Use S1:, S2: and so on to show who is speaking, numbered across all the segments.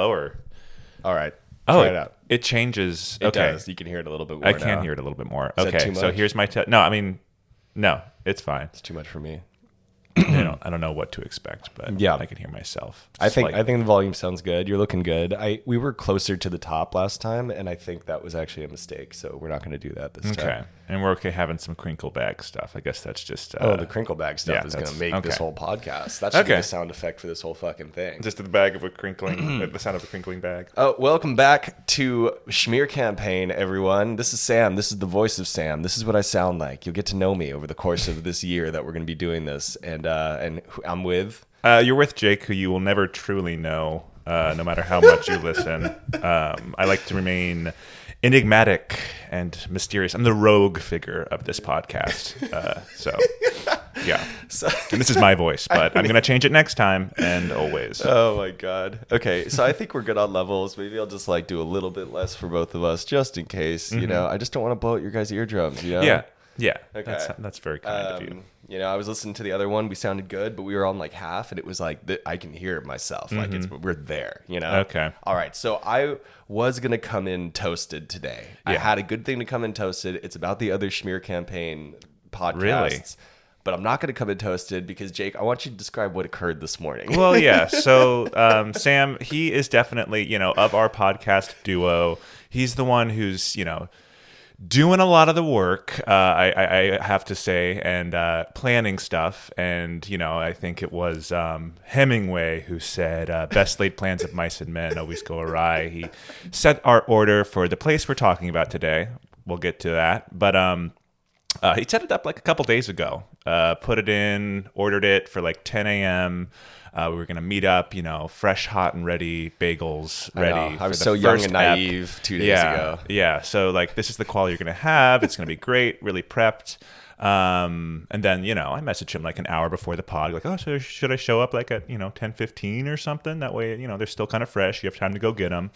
S1: lower.
S2: All right.
S1: Oh, it,
S2: it
S1: it changes.
S2: It
S1: okay,
S2: does. You can hear it a little bit more.
S1: I can
S2: now.
S1: hear it a little bit more.
S2: Is
S1: okay, so here's my te- no. I mean, no, it's fine.
S2: It's too much for me.
S1: I don't, I don't know what to expect, but
S2: Yeah.
S1: I can hear myself.
S2: I think. I think the volume sounds good. You're looking good. I we were closer to the top last time, and I think that was actually a mistake. So we're not going to do that this
S1: okay,
S2: time.
S1: And we're okay having some crinkle bag stuff. I guess that's just uh,
S2: Oh, the crinkle bag stuff
S1: yeah,
S2: is going to
S1: that's-
S2: make this whole podcast. That should be
S1: Okay.
S2: the sound effect for this whole fucking thing.
S1: just the bag of a crinkling, the sound of a crinkling bag.
S2: Oh, welcome back to Schmear Campaign, everyone. This is Sam. This is the voice of Sam. This is what I sound like. You'll get to know me over the course of this year that we're going to be doing this, and uh, and I'm with.
S1: Uh, you're with Jake, who you will never truly know, uh, no matter how much you listen. Um, I like to remain enigmatic and mysterious. I'm the rogue figure of this podcast. Uh, so, yeah.
S2: So,
S1: And this is my voice, but I'm going to change it next time and always.
S2: oh my god. Okay, so I think we're good on levels. Maybe I'll just like do a little bit less for both of us, just in case. You know, I just don't want to blow out your guys' eardrums. You know.
S1: Mm-hmm. yeah. Yeah.
S2: Okay.
S1: That's, that's very kind of you.
S2: You know, I was listening to the other one. We sounded good, but we were on like half, and it was like th- I can hear it myself. Like it's we're there. You know.
S1: Mm-hmm. Okay.
S2: All right. So I was gonna come in toasted today. I
S1: Yeah.
S2: had a good thing to come in toasted. It's about the other Schmear campaign podcasts.
S1: Really?
S2: But I'm not going to come in toasted because Jake, I want you to describe what occurred this morning.
S1: Well, yeah. So um, Sam, he is definitely, you know, of our podcast duo, he's the one who's, you know, doing a lot of the work. Uh, I, I, have to say, and uh, planning stuff. And you know, I think it was um, Hemingway who said, uh, "Best laid plans of mice and men always go awry." He set our order for the place we're talking about today. We'll get to that, but um, uh, he set it up like a couple days ago. Uh, put it in, ordered it for like 10 a.m. Uh, we were gonna meet up, you know, fresh, hot, and ready bagels ready. for
S2: I was so young and
S1: ep.
S2: naive two days
S1: yeah,
S2: ago.
S1: Yeah, so like this is the quality you're gonna have. It's gonna be great, really prepped. Um, and then you know, I message him like an hour before the pod, like, oh, so should I show up like at you know 10, 15 or something? That way, you know, they're still kind of fresh. You have time to go get them.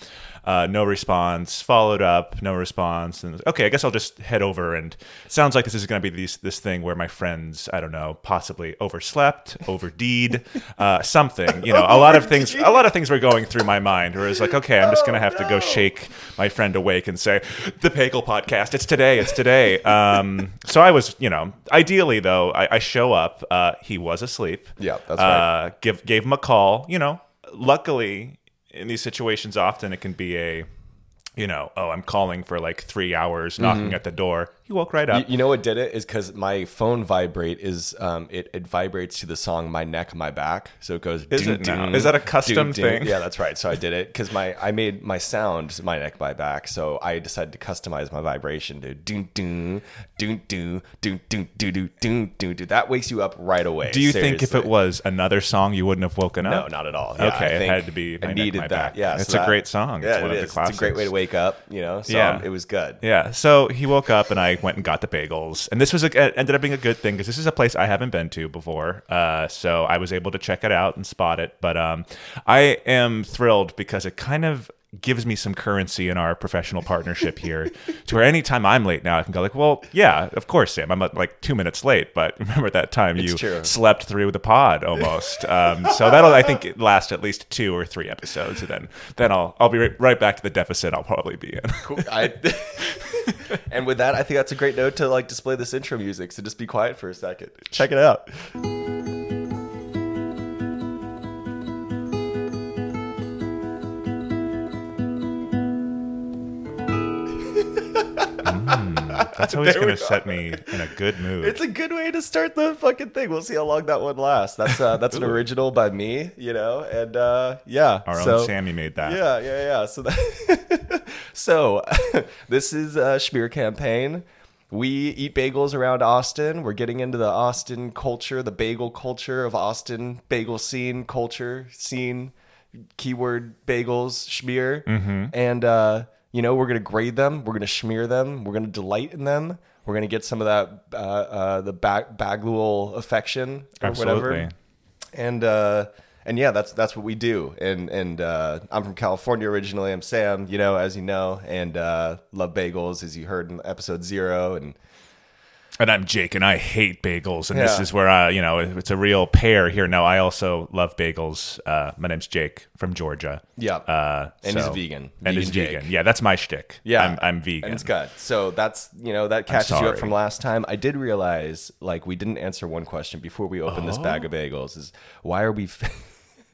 S1: Uh, no response. Followed up, no response. And okay, I guess I'll just head over. And it sounds like this is going to be these, this thing where my friends, I don't know, possibly overslept, overdeed, uh, something. You know, a lot of things. A lot of things were going through my mind. Where it's like, okay, I'm just going to have to go shake my friend awake and say, the Pagel podcast. It's today. It's today. Um, so I was, you know, ideally though, I, I show up. Uh, he was asleep.
S2: Yeah, that's right.
S1: Uh, give gave him a call. You know, luckily in these situations, often it can be a, you know, oh, I'm calling for like three hours, knocking at the door. He woke right up.
S2: You, you know what did it is because my phone vibrate is um it, it vibrates to the song "My Neck, My Back," so it goes.
S1: Is it now? Is that a custom
S2: ding,
S1: thing?
S2: ding. Yeah, that's right. So I did it because my I made my sound "My Neck, My Back," so I decided to customize my vibration to doon doon doon doon doon doon doon doon doon doon doon. That wakes you up right away.
S1: Do you think if it was another song, you wouldn't have woken up?
S2: No, not at all. Yeah,
S1: Okay,
S2: I
S1: it had to be
S2: I
S1: Neck,
S2: needed
S1: My
S2: that.
S1: Back.
S2: Yeah,
S1: It's
S2: so
S1: a
S2: that-
S1: great song. It's
S2: Yeah,
S1: one
S2: it
S1: of the
S2: is. It's a great way to wake up. You know, so
S1: Yeah.
S2: it was good.
S1: Yeah. So he woke up and I went and got the bagels. And this was a, ended up being a good thing because this is a place I haven't been to before. Uh, so I was able to check it out and spot it. But um, I am thrilled because it kind of gives me some currency in our professional partnership here to where anytime I'm late now, I can go like, well, yeah, of course, Sam, I'm uh, like two minutes late, but remember that time you
S2: true.
S1: slept through the pod almost. Um, so that'll, I think, last at least two or three episodes. And then, then I'll, I'll be right, right back to the deficit I'll probably be in.
S2: Cool. I, and with that, I think that's a great note to like display this intro music. So just be quiet for a second. Check it out.
S1: That's always going to set me in a good mood.
S2: It's a good way to start the fucking thing. We'll see how long that one lasts. That's uh, that's an original by me, you know, and uh, yeah,
S1: Our
S2: so,
S1: own Sammy made that.
S2: Yeah, yeah, yeah. So, that, so this is a Schmear campaign. We eat bagels around Austin. We're getting into the Austin culture, the bagel culture of Austin, bagel scene, culture, scene, keyword bagels, schmear. And, uh, you know, we're going to grade them. We're going to smear them. We're going to delight in them. We're going to get some of that, uh, uh, the bag- baglual affection or
S1: Absolutely.
S2: whatever and uh and yeah that's that's what we do and and uh i'm from california originally i'm sam you know as you know and uh love bagels as you heard in episode zero and
S1: And I'm Jake, and I hate bagels, and this is where I, you know, it's a real pair here. No, I also love bagels. Uh, my name's Jake from Georgia.
S2: Yeah.
S1: uh,
S2: And he's vegan.
S1: And he's
S2: Vegan Jake.
S1: vegan. Yeah, that's my shtick.
S2: Yeah,
S1: I'm, I'm vegan.
S2: and it's good. So that's you know that catches you up from last time. I did realize like we didn't answer one question before we opened this bag of bagels. Is why are we?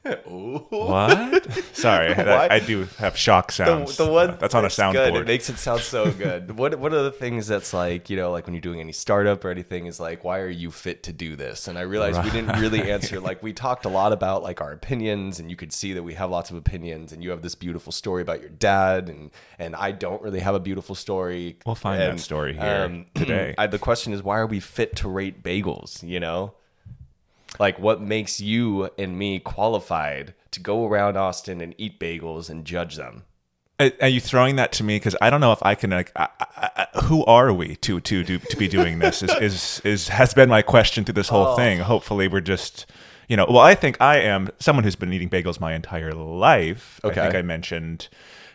S1: What? Sorry? I, I do have shock
S2: The,
S1: sounds.
S2: the one
S1: that's on a
S2: Good. It
S1: soundboard.
S2: makes it sound so good. what One of the things that's like you know like when you're doing any startup or anything is like why are you fit to do this? And I realized we didn't really answer. Like we talked a lot about like our opinions, and you could see that we have lots of opinions, and you have this beautiful story about your dad, and and I don't really have a beautiful story.
S1: We'll find that story here um, today.
S2: I, the question is, why are we fit to rate bagels? You know, like what makes you and me qualified to go around Austin and eat bagels and judge them?
S1: Are you throwing that to me? Because I don't know if I can. Like, I, I, I, who are we to to do to be doing this? Is is is has been my question through this whole
S2: Oh.
S1: thing. Hopefully, we're just. You know, well, I think I am someone who's been eating bagels my entire life. I think
S2: Okay.
S1: I mentioned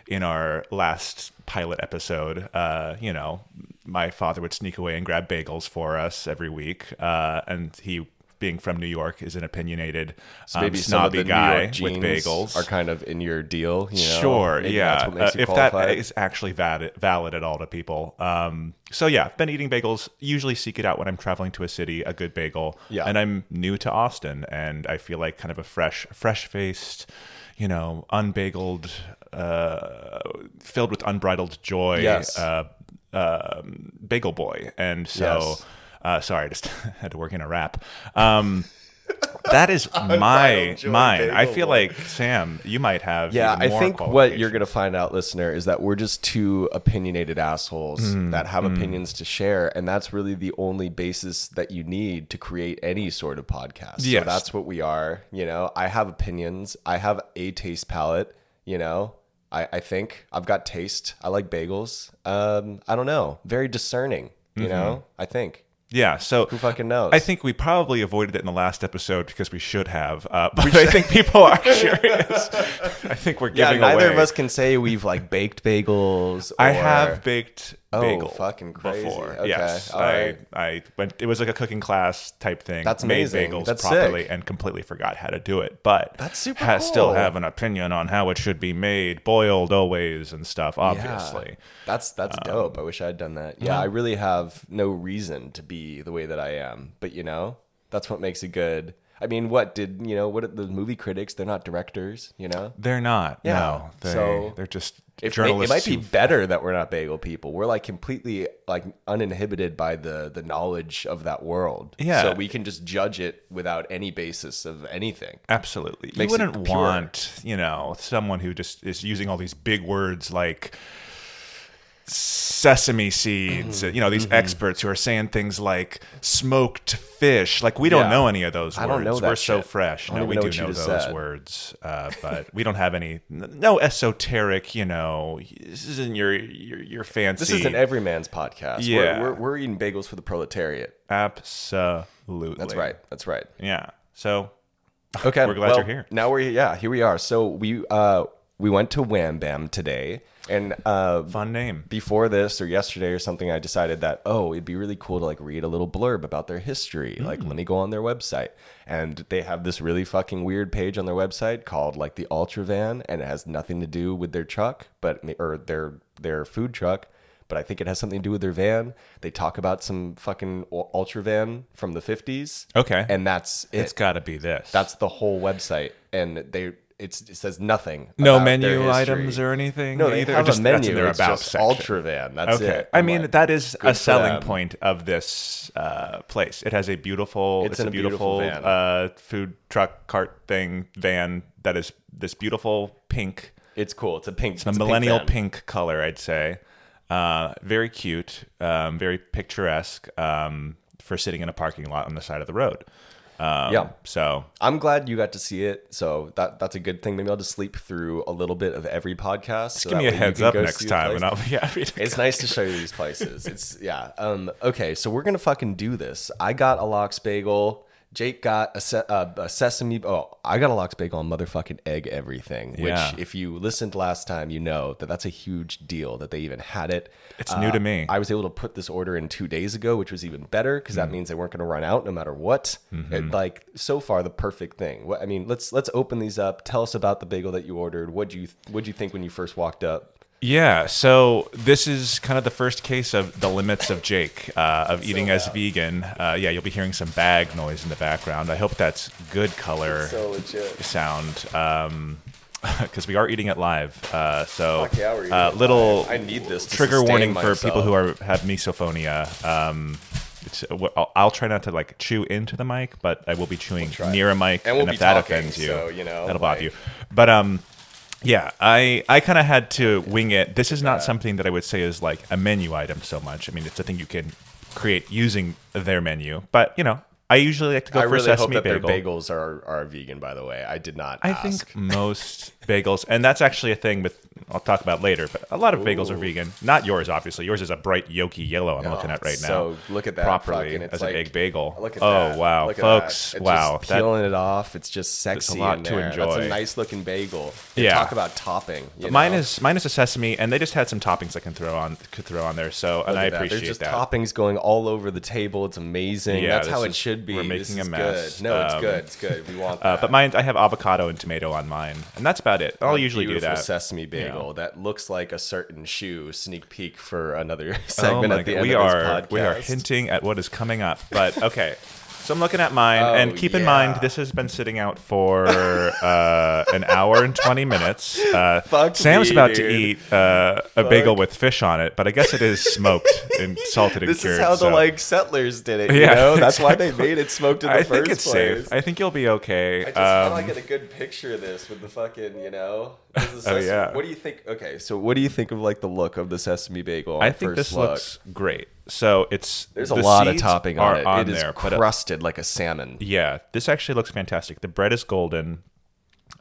S1: in our last pilot episode. Uh, you know, my father would sneak away and grab bagels for us every week, uh, and he, being from New York, is an opinionated,
S2: So
S1: um,
S2: maybe some of
S1: snobby guy with bagels
S2: are kind of in your deal. You know?
S1: Sure,
S2: Maybe
S1: yeah.
S2: That's what makes
S1: Uh, if
S2: qualified.
S1: that is actually valid, valid at all to people. Um, so yeah, I've been eating bagels. Usually seek it out when I'm traveling to a city, a good bagel.
S2: Yeah.
S1: And I'm new to Austin, and I feel like kind of a fresh, fresh faced, you know, unbageled, uh, filled with unbridled joy.
S2: Yes.
S1: Uh, um, bagel boy, and so.
S2: Yes.
S1: Uh, sorry, I just had to work in a rap. Um, that is my mine. I feel like Sam, you might have.
S2: Yeah,
S1: even
S2: I
S1: more
S2: think what you're going to find out, listener, is that we're just two opinionated assholes
S1: Mm,
S2: that have opinions to share. And that's really the only basis that you need to create any sort of podcast.
S1: Yeah,
S2: So that's what we are. You know, I have opinions, I have a taste palette, you know. I, I think I've got taste. I like bagels. Um, I don't know. Very discerning, you know, I think.
S1: Yeah, so
S2: Who fucking knows?
S1: I think we probably avoided it in the last episode because we should have. Uh, but I think people are curious. I think we're
S2: yeah,
S1: giving
S2: neither
S1: away.
S2: of us can say we've like baked bagels.
S1: I have baked
S2: Oh,
S1: bagel
S2: fucking crazy.
S1: before.
S2: Okay,
S1: Yes,
S2: all
S1: I
S2: right.
S1: I went. It was like a cooking class type thing.
S2: That's
S1: made
S2: amazing.
S1: bagels
S2: That's
S1: properly
S2: sick.
S1: and completely forgot how to do it. But
S2: That's super
S1: ha- Still have an opinion on how it should be made, boiled always and stuff. Obviously.
S2: Yeah. That's that's
S1: Um,
S2: dope. I wish I had done that. Yeah, I really have no reason to be the way that I am, but you know, that's what makes it good. I mean, what did you know? What are the movie critics? They're not directors, you know.
S1: They're not.
S2: Yeah,
S1: No, they,
S2: so
S1: they're just
S2: If, it, it might be better that we're not bagel people. We're like completely like uninhibited by the the knowledge of that world.
S1: Yeah.
S2: so we can just judge it without any basis of anything.
S1: Absolutely. You wouldn't want, you know, someone who just is using all these big words like sesame seeds,
S2: Mm-hmm.
S1: you know, these experts who are saying things like smoked fish. Like we don't
S2: Yeah.
S1: know any of those words.
S2: I know
S1: We're so fresh. No, we do know those
S2: said.
S1: words. Uh, but we don't have any no esoteric, you know, this isn't your your, your fancy
S2: This isn't every man's podcast.
S1: Yeah.
S2: we're, we're, we're eating bagels for the proletariat.
S1: Absolutely.
S2: That's right. That's right.
S1: Yeah. So
S2: Okay,
S1: We're glad
S2: well,
S1: you're here.
S2: Now we're yeah, here we are. So we uh we went to Wham Bam today, and uh
S1: fun name.
S2: before this or yesterday or something, I decided that oh, it'd be really cool to like read a little blurb about their history. Like,
S1: Hmm.
S2: let me go on their website, and they have this really fucking weird page on their website called like the Ultra Van, and it has nothing to do with their truck, but or their their food truck. But I think it has something to do with their van. They talk about some fucking ul- ultra van from the fifties.
S1: Okay.
S2: and that's it.
S1: it's got to be this.
S2: That's the whole website, and they it says nothing.
S1: no menu items or anything.
S2: No, they
S1: either?
S2: have
S1: just,
S2: a
S1: that's
S2: menu.
S1: in their
S2: it's
S1: about
S2: just
S1: section.
S2: Ultra Van. That's
S1: Okay.
S2: it.
S1: I
S2: I'm
S1: mean,
S2: like,
S1: that is a selling point of this uh, place. It has a beautiful,
S2: It's
S1: it's, a
S2: a beautiful
S1: beautiful, uh, food truck cart thing van that is this beautiful pink,
S2: It's cool. It's a pink.
S1: It's a
S2: it's
S1: millennial
S2: van.
S1: pink, color, I'd say. Uh, very cute, um, very picturesque um, for sitting in a parking lot on the side of the road. Um,
S2: Yeah.
S1: So
S2: I'm glad you got to see it. So that that's a good thing. Maybe I'll just sleep through a little bit of every podcast. so
S1: give me a heads up next time, and I'll be happy to.
S2: It's nice to show you these places. It's yeah. Um. Okay, so we're gonna fucking do this. I got a lox bagel. Jake got a, se- uh, a sesame. Oh, I got a lox bagel on motherfucking egg everything. Which,
S1: Yeah.
S2: if you listened last time, you know that that's a huge deal that they even had it.
S1: It's new to me.
S2: I was able to put this order in two days ago, which was even better because
S1: Hmm.
S2: that means they weren't going to run out no matter what.
S1: Mm-hmm.
S2: It, like so far, the perfect thing. What I mean, let's let's open these up. Tell us about the bagel that you ordered. What do you what do you think when you first walked up?
S1: Yeah, so this is kind of the first case of the limits of Jake uh, of eating as vegan. Uh, yeah, you'll be hearing some bag noise in the background. I hope that's good color
S2: legit.
S1: sound because we are eating it live. Uh, so
S2: yeah,
S1: uh, little
S2: live. I need this
S1: trigger warning for people who are have misophonia. Um, it's, I'll, I'll try not to like chew into the mic, but I will be chewing
S2: try.
S1: near a mic,
S2: And we'll
S1: if
S2: be
S1: that
S2: talking,
S1: offends you,
S2: so, you know,
S1: that'll bother you. But um, yeah, I I kind of had to oh, wing it. This is not something that I would say is like a menu item so much. I mean, it's a thing you can create using their menu. But you know, I usually like to go
S2: I
S1: for
S2: really hope
S1: sesame
S2: that
S1: bagel.
S2: their bagels are are vegan. By the way, I did not.
S1: I
S2: ask.
S1: think most bagels, and that's actually a thing with I'll talk about later. But a lot of bagels are vegan. Not yours, obviously. Yours is a bright yolky yellow. I'm looking at right now.
S2: So look at that
S1: properly as
S2: like-
S1: an egg bagel.
S2: Look at
S1: oh
S2: that.
S1: wow,
S2: Look
S1: folks!
S2: that.
S1: Wow,
S2: just
S1: that-
S2: peeling it off. It's just sexy.
S1: It's
S2: a lot
S1: to
S2: enjoy. That's a nice looking bagel.
S1: Yeah.
S2: Talk about topping.
S1: mine
S2: know?
S1: is mine is a sesame, and they just had some toppings I can throw on could throw on there. So and I
S2: at that.
S1: appreciate
S2: There's just
S1: that.
S2: toppings going all over the table. It's amazing.
S1: Yeah,
S2: That's
S1: this
S2: how it
S1: is-
S2: should be.
S1: we're
S2: This
S1: making a mess.
S2: Good. No, it's
S1: Um,
S2: good. It's good. We want that.
S1: Uh, but mine, I have avocado and tomato on mine, and that's about it. I'll usually do that.
S2: sesame bagel that looks like a certain shoe. Sneak peek for another
S1: Oh
S2: segment
S1: my
S2: at the
S1: God,
S2: end
S1: we
S2: of
S1: are
S2: this
S1: we are hinting at what is coming up, but okay. So I'm looking at mine,
S2: Oh,
S1: and keep in mind this has been sitting out for uh, an hour and 20 minutes. Uh, Sam's
S2: me,
S1: about to eat uh, a bagel with fish on it, but I guess it is smoked and salted and
S2: This
S1: cured.
S2: is how the like settlers did it. You
S1: Yeah,
S2: know, that's why they made it smoked in the
S1: I
S2: first
S1: think it's
S2: place.
S1: safe. I think you'll be okay.
S2: I just want
S1: Um,
S2: to get a good picture of this with the fucking, you know.
S1: Oh,
S2: sesame-
S1: yeah.
S2: What do you think? Okay, so what do you think of like the look of the sesame bagel?
S1: I think
S2: first
S1: this
S2: look?
S1: looks great. So it's
S2: There's a lot of topping on it. It is
S1: there, but uh,
S2: crusted like a salmon.
S1: yeah, this actually looks fantastic. The bread is golden.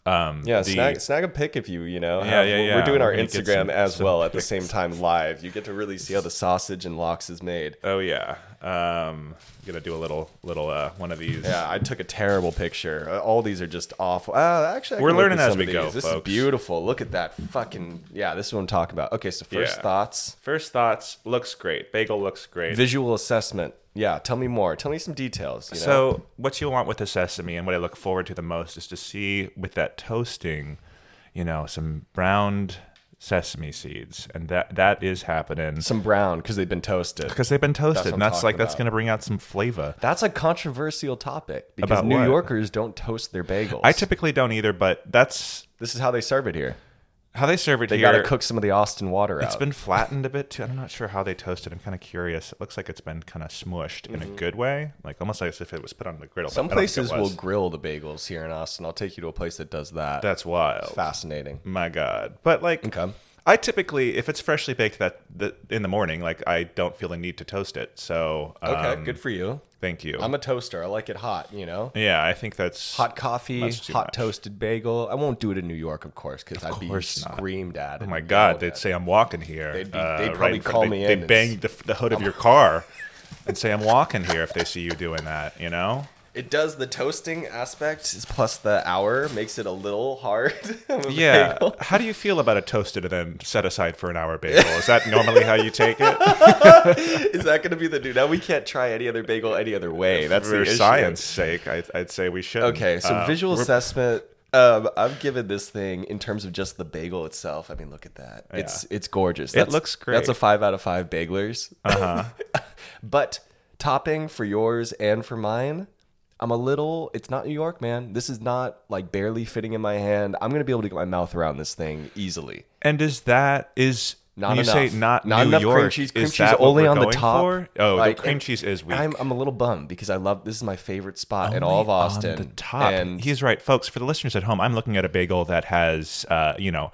S1: Um,
S2: Yeah,
S1: the-
S2: snag, snag a pic if you, you know.
S1: Yeah,
S2: have-
S1: yeah,
S2: We're doing our
S1: get
S2: Instagram
S1: some-
S2: as
S1: some
S2: well at the same time live. You get to really see how the sausage and lox is made.
S1: Oh yeah. Um, gonna do a little little uh, one of these.
S2: Yeah, I took a terrible picture. Uh, All these are just awful. Uh, actually, I
S1: We're learning as we go.
S2: This
S1: folks.
S2: is beautiful. Look at that fucking. Yeah, this is what I'm talking about. Okay, so first
S1: Yeah.
S2: thoughts,
S1: First thoughts. Looks great. Bagel looks great.
S2: visual assessment. Yeah, tell me more. Tell me some details. You know?
S1: So what you want with the sesame and what I look forward to the most is to see with that toasting, you know, some browned sesame seeds, and that that is happening
S2: some brown because they've been toasted.
S1: because they've been toasted,
S2: what
S1: and that's like that's
S2: about.
S1: to bring out some flavor.
S2: That's a controversial topic because
S1: About
S2: New
S1: what?
S2: Yorkers don't toast their bagels.
S1: I typically don't either, but that's
S2: this is how they serve it here.
S1: How they serve it
S2: They
S1: here.
S2: got to cook some of the Austin water
S1: It's
S2: out.
S1: been flattened a bit too. I'm not sure how they toast it. I'm kind of curious. It looks like it's been kind of smushed in a mm-hmm. good way, like almost like as if it was put on the griddle.
S2: some
S1: I don't think it
S2: places will grill the bagels here in Austin. I'll take you to a place that does that.
S1: That's wild.
S2: fascinating.
S1: My God. But like,
S2: Okay.
S1: I typically, if it's freshly baked that, that in the morning, like I don't feel the need to toast it. So
S2: Okay,
S1: um,
S2: good for you.
S1: Thank you.
S2: I'm a toaster. I like it hot, you know?
S1: yeah, I think that's
S2: Hot coffee,
S1: That's too
S2: hot
S1: much.
S2: toasted bagel. I won't do it in New York, of course, because I'd be
S1: course not.
S2: screamed at.
S1: Oh my God! They'd say I'm walking here.
S2: They'd be-
S1: uh,
S2: they'd probably
S1: in front-
S2: call me in
S1: They'd
S2: and
S1: bang the, the hood of your car and say I'm walking here if they see you doing that. You know?
S2: It does the toasting aspect plus the hour makes it a little hard. a
S1: Yeah.
S2: bagel.
S1: How do you feel about a toasted and then set aside for an hour bagel? Is that normally how you take it?
S2: Is that going to be the new? Now we can't try any other bagel any other way. That's
S1: for science sake, I, I'd say we should.
S2: Okay, so visual assessment. Um, I've given this thing in terms of just the bagel itself. I mean, look at that. It's it's gorgeous. That's,
S1: looks great.
S2: That's a five out of five baglers.
S1: Uh-huh.
S2: but topping for yours and for mine, I'm a little. It's not New York, man. This is not like barely fitting in my hand. I'm gonna be able to get my mouth around this thing easily.
S1: And is that is
S2: Not
S1: you
S2: enough.
S1: say not
S2: Not
S1: New
S2: enough
S1: York?
S2: cream cheese. Cream
S1: is
S2: cheese only on the top.
S1: for? Oh,
S2: Like,
S1: the cream cheese is weak.
S2: I'm, I'm a little bummed because I love this is my favorite spot in all of Austin.
S1: On the top.
S2: And
S1: He's right, folks. For the listeners at home, I'm looking at a bagel that has, uh, you know,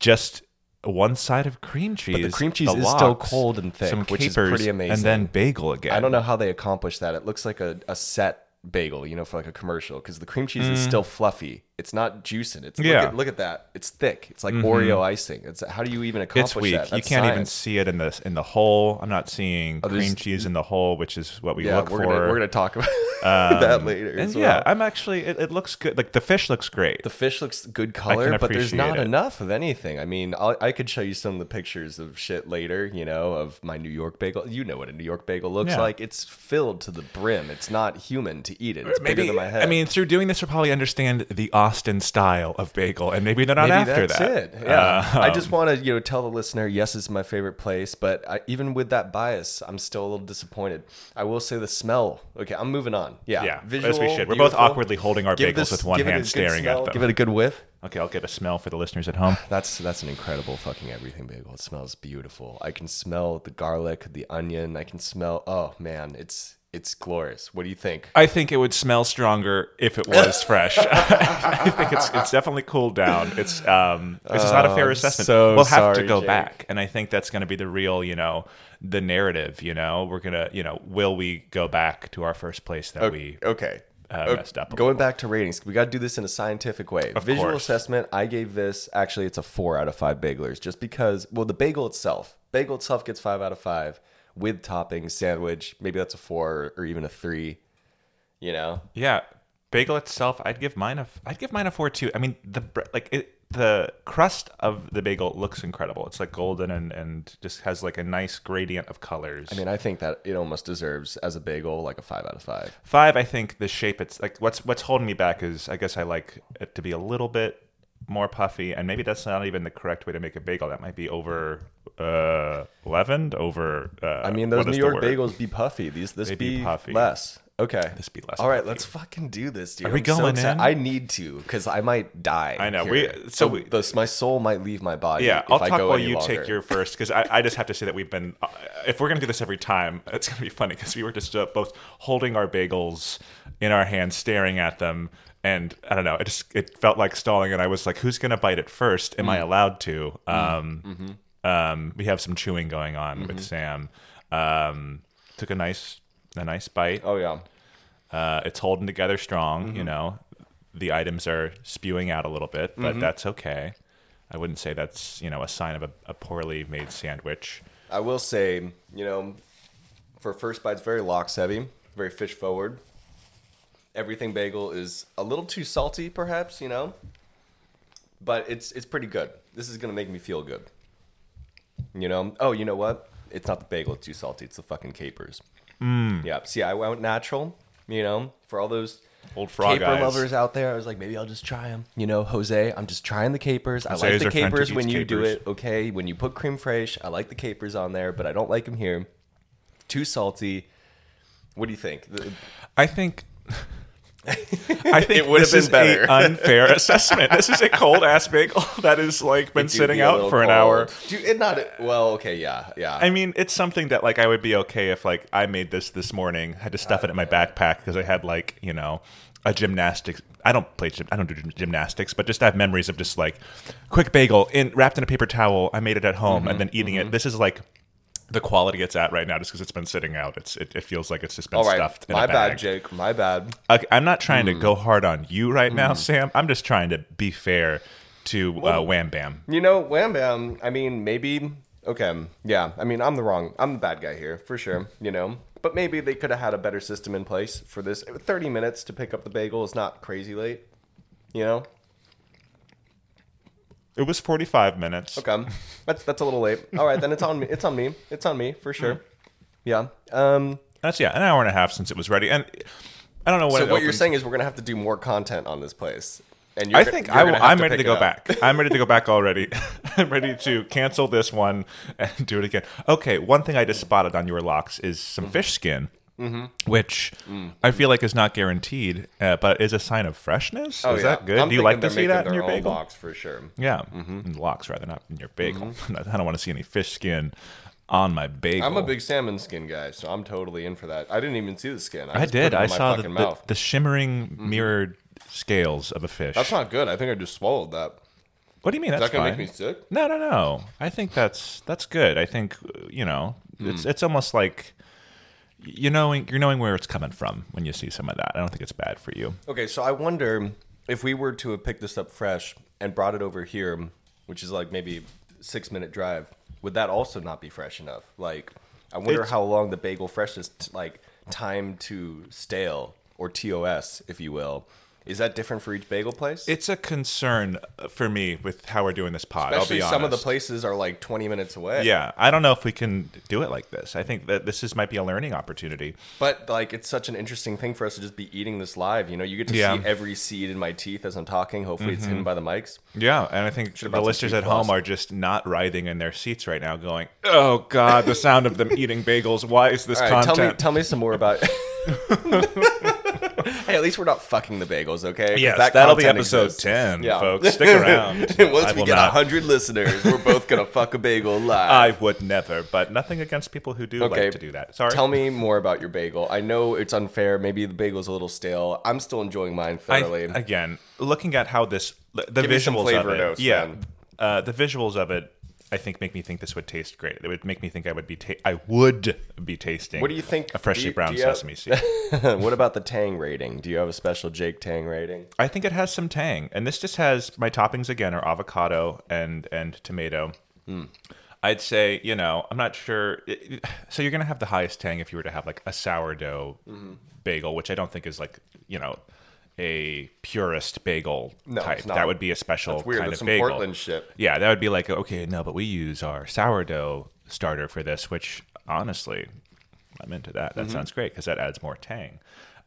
S1: just one side of cream cheese.
S2: But the cream cheese
S1: the
S2: is still cold and thick,
S1: some
S2: which is pretty amazing.
S1: And then bagel again.
S2: I don't know how they accomplished that. It looks like a, a set bagel, you know, for like a commercial because the cream cheese
S1: Mm.
S2: is still fluffy It's not juicing. It's
S1: Yeah.
S2: look, at, look at that. It's thick. It's like mm-hmm. Oreo icing. It's how do you even accomplish
S1: It's weak.
S2: that?
S1: You can't even see it in the in the hole. I'm not seeing oh,
S2: there's-
S1: cream cheese in the hole, which is what we
S2: Yeah,
S1: look
S2: we're
S1: for.
S2: gonna we're gonna talk about um, that later.
S1: and yeah. I'm actually. It, it looks good. Like the fish looks great.
S2: The fish looks good color, but there's not
S1: it.
S2: enough of anything. I mean, I'll, I could show you some of the pictures of shit later, you know, of my New York bagel. You know what a New York bagel looks
S1: Yeah.
S2: like. It's filled to the brim. It's not human to eat it. It's bigger
S1: maybe
S2: than my head.
S1: I mean, through doing this, we'll probably understand the Austin style of bagel, and maybe they're not
S2: Maybe
S1: after
S2: that's
S1: that.
S2: it. Yeah.
S1: Uh,
S2: I just want to, you know, tell the listener, yes, it's my favorite place, but I, even with that bias, I'm still a little disappointed. I will say the smell. Okay, I'm moving on. Yeah,
S1: yeah,
S2: visual,
S1: as we should. We're both awkwardly holding our
S2: Give
S1: bagels
S2: this-
S1: with one
S2: give it a
S1: hand staring
S2: smell,
S1: at them.
S2: Give it a good whiff.
S1: okay, I'll get a smell for the listeners at home.
S2: That's that's an incredible fucking everything bagel. It smells beautiful. I can smell the garlic, the onion. I can smell. Oh man, it's it's glorious. What do you think?
S1: I think it would smell stronger if it was fresh. I think it's it's definitely cooled down. It's um this is not a fair
S2: Oh,
S1: assessment.
S2: so
S1: we'll have to go
S2: Jake.
S1: back, and I think that's going to be the real, you know, the narrative. You know, we're gonna, you know, will we go back to our first place that we
S2: Okay.
S1: uh,
S2: Okay,
S1: messed up? a
S2: Going
S1: little?
S2: back to ratings, we got to do this in a scientific way. Visual
S1: course.
S2: assessment, I gave this actually it's a four out of five bagelers, just because. Well, the bagel itself, bagel itself gets five out of five with toppings, sandwich. Maybe that's a four or even a three. You know,
S1: Yeah, bagel itself, I'd give mine a, I'd give mine a four too. I mean, the like it, the crust of the bagel looks incredible. It's like golden and and just has like a nice gradient of colors.
S2: I mean, I think that it almost deserves as a bagel like a five out of five.
S1: Five, I think the shape. It's like what's what's holding me back is I guess I like it to be a little bit more puffy, and maybe that's not even the correct way to make a bagel. That might be over uh, leavened, over. Uh,
S2: I mean, those New York bagels be puffy. These this
S1: They
S2: be,
S1: be puffy.
S2: less. Okay.
S1: This be less
S2: All right, let's fucking do this, dude.
S1: Are we
S2: I'm so
S1: going
S2: excited.
S1: in?
S2: I need to because I might die.
S1: I know,
S2: here.
S1: we- so
S2: The-
S1: we-
S2: my soul might leave my body.
S1: Yeah, I'll talk while you
S2: longer.
S1: take your first because I, I just have to say that we've been. Uh, if we're gonna do this every time, it's gonna be funny because we were just uh, both holding our bagels in our hands, staring at them, and I don't know. It just it felt like stalling, and I was like, "Who's gonna bite it first? Am
S2: Mm.
S1: I allowed to?" Um,
S2: Mm-hmm.
S1: Um, we have some chewing going on with Sam. Um, took a nice a nice bite.
S2: Oh yeah.
S1: Uh, it's holding together strong.
S2: Mm-hmm.
S1: You know, the items are spewing out a little bit, but
S2: Mm-hmm.
S1: that's okay. I wouldn't say that's you know a sign of a, a poorly made sandwich.
S2: I will say, you know, for first bites, very lox heavy, very fish forward. Everything bagel is a little too salty, perhaps, you know, but it's it's pretty good. This is gonna make me feel good. You know. Oh, you know what? It's not the bagel; it's too salty. It's the fucking capers. Mm. Yeah. See, I went natural. You know, for all those
S1: Old frog
S2: caper
S1: eyes.
S2: lovers out there, I was like, maybe I'll just try them. You know, Jose, I'm just trying the capers. I
S1: Jose
S2: like the
S1: our friend who
S2: capers when you do it. Okay, when you put cream fraiche, I like the capers on there, but I don't like them here. Too salty. What do you think?
S1: I think. I think
S2: It would've
S1: this
S2: been
S1: is
S2: better.
S1: a unfair assessment. This is a cold ass bagel that is like been sitting
S2: be
S1: out for an hour.
S2: Do it not? Well, okay, yeah, yeah.
S1: I mean, it's something that like I would be okay if like I made this this morning, had to stuff it in my backpack because I had like you know a gymnastics. I don't play. gym- I don't do gymnastics, but just have memories of just like quick bagel in wrapped in a paper towel. I made it at home
S2: Mm-hmm,
S1: and then eating it. This is like the quality it's at right now, just because it's been sitting out. It's it, it feels like it's just been
S2: All right,
S1: stuffed. In
S2: my
S1: a bag.
S2: bad, Jake. My bad.
S1: Okay, I'm not trying
S2: Hmm.
S1: to go hard on you right now, Sam. I'm just trying to be fair to uh, Wham Bam.
S2: You know, Wham Bam. I mean, maybe. Okay, yeah. I mean, I'm the wrong. I'm the bad guy here for sure. You know, but maybe they could have had a better system in place for this. 30 minutes to pick up the bagel is not crazy late. You know.
S1: It was 45 minutes.
S2: Okay, that's that's a little late. All right, then it's on me. It's on me. It's on me for sure.
S1: Hmm.
S2: Yeah. Um.
S1: That's yeah, an hour and a half since it was ready, and I don't know when.
S2: So what you're saying is we're gonna have to do more content on this place. And you're
S1: I think I, I'm ready to go back. I'm ready to go back already. I'm ready to cancel this one and do it again. Okay, one thing I just spotted on your lox is some
S2: Mm-hmm.
S1: fish skin, which I feel like is not guaranteed, uh, but is a sign of freshness.
S2: Oh,
S1: is
S2: yeah.
S1: that good?
S2: I'm
S1: Do you like to see that in your bagel?
S2: box for sure.
S1: Yeah,
S2: Mm-hmm.
S1: lox rather not in your bagel. I don't want to see any fish skin on my bagel.
S2: I'm a big salmon skin guy, so I'm totally in for that. I didn't even see the skin.
S1: I
S2: just
S1: did. I saw the, the, the shimmering mirrored scales of a fish.
S2: That's not good. I think I just swallowed that.
S1: what do you mean?
S2: Is
S1: That's
S2: that gonna
S1: fine.
S2: make me sick?
S1: No, no, no. I think that's that's good. I think uh, you know, it's
S2: Hmm.
S1: it's almost like you knowing you're knowing where it's coming from when you see some of that. I don't think it's bad for you.
S2: Okay, so I wonder if we were to have picked this up fresh and brought it over here, which is like maybe six minute drive, would that also not be fresh enough? Like, I wonder
S1: It's-
S2: how long the bagel freshness, t- like time to stale or TOS, if you will, is that different for each bagel place?
S1: It's a concern uh, for me with how we're doing this pod. I'll
S2: Especially some of the places are like 20 minutes away.
S1: Yeah, I don't know if we can do it like this. I think that this is might be a learning opportunity.
S2: But like, it's such an interesting thing for us to just be eating this live. You know, you get to
S1: Yeah. Mm-hmm.
S2: see every seed in my teeth as I'm talking. Hopefully, it's hidden by the mics.
S1: Yeah, and I think the
S2: brought some
S1: listeners at home are just not writhing in their seats right now, going, "Oh God, the sound of them eating bagels. Why is this
S2: right, tell me,
S1: content?"
S2: tell me some more about. hey, at least we're not fucking the bagels, okay?
S1: yes,
S2: that
S1: that'll be episode
S2: exists.
S1: ten,
S2: Yeah.
S1: folks. Stick around.
S2: Once
S1: I
S2: we get hundred listeners, we're both gonna fuck a bagel live.
S1: I would never, but nothing against people who do
S2: Okay.
S1: like to do that. Sorry.
S2: Tell me more about your bagel. I know it's unfair. Maybe the bagel's a little stale. I'm still enjoying mine
S1: I,
S2: thoroughly.
S1: again, looking at how this the
S2: Give
S1: visuals of it,
S2: notes,
S1: yeah, uh, the visuals of it, I think make me think this would taste great. It would make me think I would be ta- I would be tasting.
S2: What do you think-
S1: A freshly
S2: do you-
S1: browned
S2: do have-
S1: sesame seed.
S2: what about the Tang rating? Do you have a special Jake Tang rating?
S1: I think it has some tang, and this just has my toppings again are avocado and and tomato.
S2: Hmm.
S1: I'd say you know I'm not sure. it- it- so you're gonna have the highest tang if you were to have like a sourdough
S2: Mm-hmm.
S1: bagel, which I don't think is like you know a purist bagel
S2: No,
S1: type. That would be a special
S2: That's weird.
S1: kind
S2: That's
S1: of
S2: some
S1: bagel.
S2: Portland shit.
S1: Yeah, that would be like okay, no, but we use our sourdough starter for this, which honestly, I'm into that.
S2: Mm-hmm.
S1: That sounds great because that adds more tang.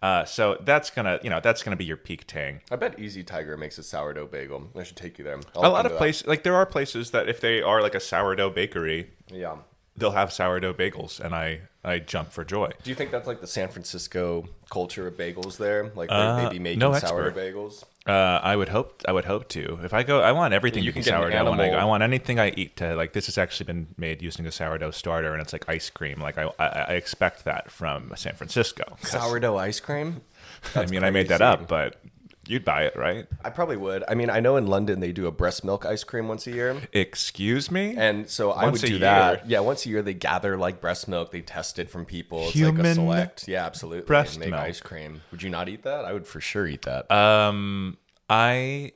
S1: Uh, so that's gonna, you know, that's gonna be your peak tang.
S2: I bet Easy Tiger makes a sourdough bagel. I should take you there. I'll
S1: a lot of places, like there are places that if they are like a sourdough bakery,
S2: Yeah.
S1: They'll have sourdough bagels, and I I jump for joy.
S2: Do you think that's like the San Francisco culture of bagels there? Like
S1: Uh,
S2: maybe making
S1: no
S2: sourdough bagels?
S1: Uh, I would hope I would hope to. If I go, I want everything
S2: You
S1: to be
S2: can an
S1: sourdough. When I. I want anything I eat to like. This has actually been made using a sourdough starter, and it's like ice cream. Like I I, I expect that from San Francisco.
S2: Sourdough ice cream?
S1: I mean, I made that up, but you'd buy it, right?
S2: I probably would. I mean, I know in London they do a breast milk ice cream once a year.
S1: Excuse me.
S2: And so I
S1: Once
S2: would
S1: a
S2: do that. Yeah, once a year they gather like breast milk, they test it from people. It's like
S1: Human
S2: a select. Yeah, absolutely.
S1: breast
S2: and make
S1: milk.
S2: ice cream. Would you not eat that? I would for sure eat that.
S1: Um, I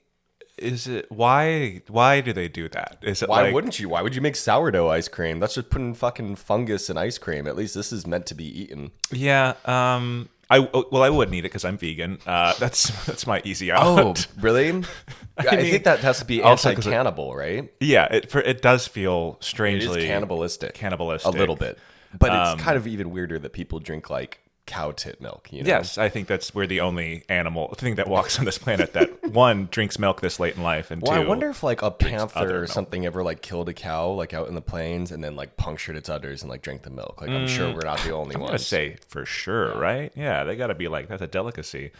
S1: is it why why do they do that? Is it
S2: Why
S1: like,
S2: wouldn't you? Why would you make sourdough ice cream? That's just putting fucking fungus in ice cream. At least this is meant to be eaten.
S1: Yeah. Um. I well, I wouldn't eat it because I'm vegan. Uh, that's that's my easy out.
S2: Oh, really? I,
S1: mean,
S2: think that has to be anti-cannibal, right?
S1: yeah. It for it does feel
S2: It
S1: strangely
S2: cannibalistic.
S1: cannibalistic.
S2: A little bit. But
S1: Um,
S2: it's kind of even weirder that people drink like cow tit milk, you know?
S1: Yes, I think that's we're the only animal thing that walks on this planet that one drinks milk this late in life, and
S2: Well,
S1: two.
S2: I wonder if like a panther or
S1: milk.
S2: something ever like killed a cow like out in the plains and then like punctured its udders and like drank the milk. Like I'm sure we're not the only
S1: Mm. I'm gonna
S2: ones.
S1: say for sure, right? Yeah, they got to be like that's a delicacy.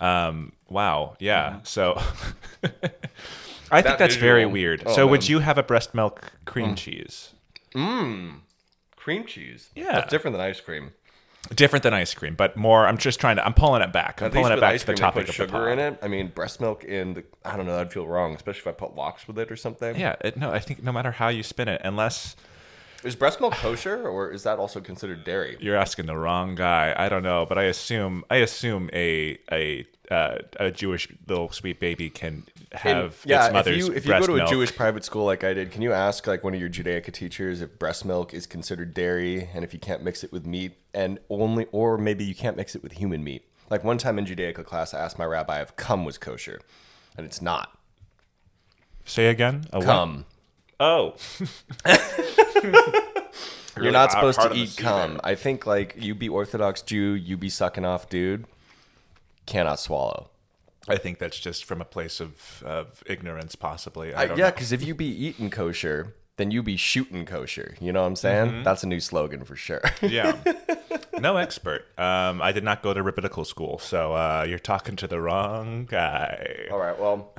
S2: Mm-hmm.
S1: Um, wow, yeah. So I think
S2: That
S1: that's very weird.
S2: Oh,
S1: so would you have a breast milk
S2: Mm.
S1: cream cheese? Mmm.
S2: Cream cheese.
S1: Yeah.
S2: That's different than ice cream.
S1: Different than ice cream, but more. I'm just trying to. I'm pulling it back. I'm
S2: At
S1: pulling it back to the topic
S2: put
S1: of the
S2: sugar
S1: pod.
S2: in it. I mean, breast milk and I don't know. That'd feel wrong, especially if I put lox with it or something.
S1: Yeah, it, no, I think no matter how you spin it, unless
S2: Is breast milk kosher or is that also considered dairy?
S1: you're asking the wrong guy, I don't know, but I assume I assume a a uh, a Jewish little sweet baby can have
S2: yeah,
S1: its mother's
S2: if you if you go to a. Jewish private school like I did, can you ask like one of your Judaica teachers if breast milk is considered dairy and if you can't mix it with meat and only or maybe you can't mix it with human meat? Like one time in Judaica class, I asked my rabbi if cum was kosher, and it's not.
S1: Say again. A what?
S2: Cum.
S1: Oh,
S2: You're not supposed to eat
S1: C
S2: cum. I think like you be Orthodox Jew, you be sucking off dude, cannot swallow.
S1: I think that's just from a place of, of ignorance, possibly. I
S2: yeah, because if you be eating kosher, then you be shooting kosher. You know what I'm saying?
S1: Mm-hmm.
S2: That's a new slogan for sure.
S1: yeah. No expert. Um, I did not go to rabbinical school, so uh, you're talking to the wrong guy.
S2: All right, well,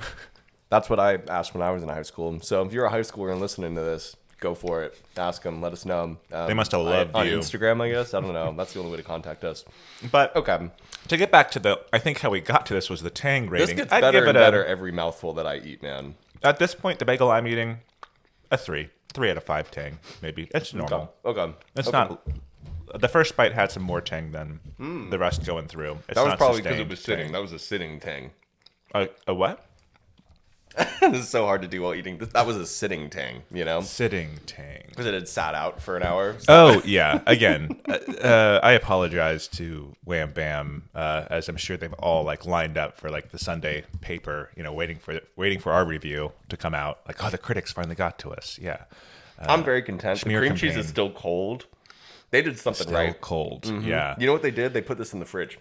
S2: that's what I asked when I was in high school. So if you're a high schooler and listening to this, go for it. Ask them. Let us know. Um,
S1: They must have
S2: I-
S1: loved
S2: on
S1: you.
S2: Instagram, I guess. I don't know. That's the only way to contact us.
S1: But
S2: Okay.
S1: to get back to the, I think how we got to this was the Tang rating.
S2: This gets
S1: I'd
S2: better
S1: give
S2: and
S1: it a-
S2: better every mouthful that I eat, man.
S1: At this point, the bagel I'm eating, a three, three out of five Tang, maybe. It's normal.
S2: Okay. okay.
S1: It's
S2: Okay.
S1: not. The first bite had some more Tang than the rest going through. It's
S2: That was probably because it was sitting.
S1: Tang.
S2: That was a sitting tang.
S1: A, a what?
S2: this is so hard to do while eating. That was a sitting tang, you know,
S1: Sitting tang.
S2: because it had sat out for an hour.
S1: Oh yeah. Again, uh, uh, I apologize to Wham Bam, uh, as I'm sure they've all like lined up for like the Sunday paper, you know, waiting for waiting for our review to come out. Like, oh, the critics finally got to us. Yeah,
S2: I'm very content. The cream cheese is still cold. They did something
S1: still
S2: right.
S1: cold. Yeah.
S2: You know what they did? They put this in the fridge.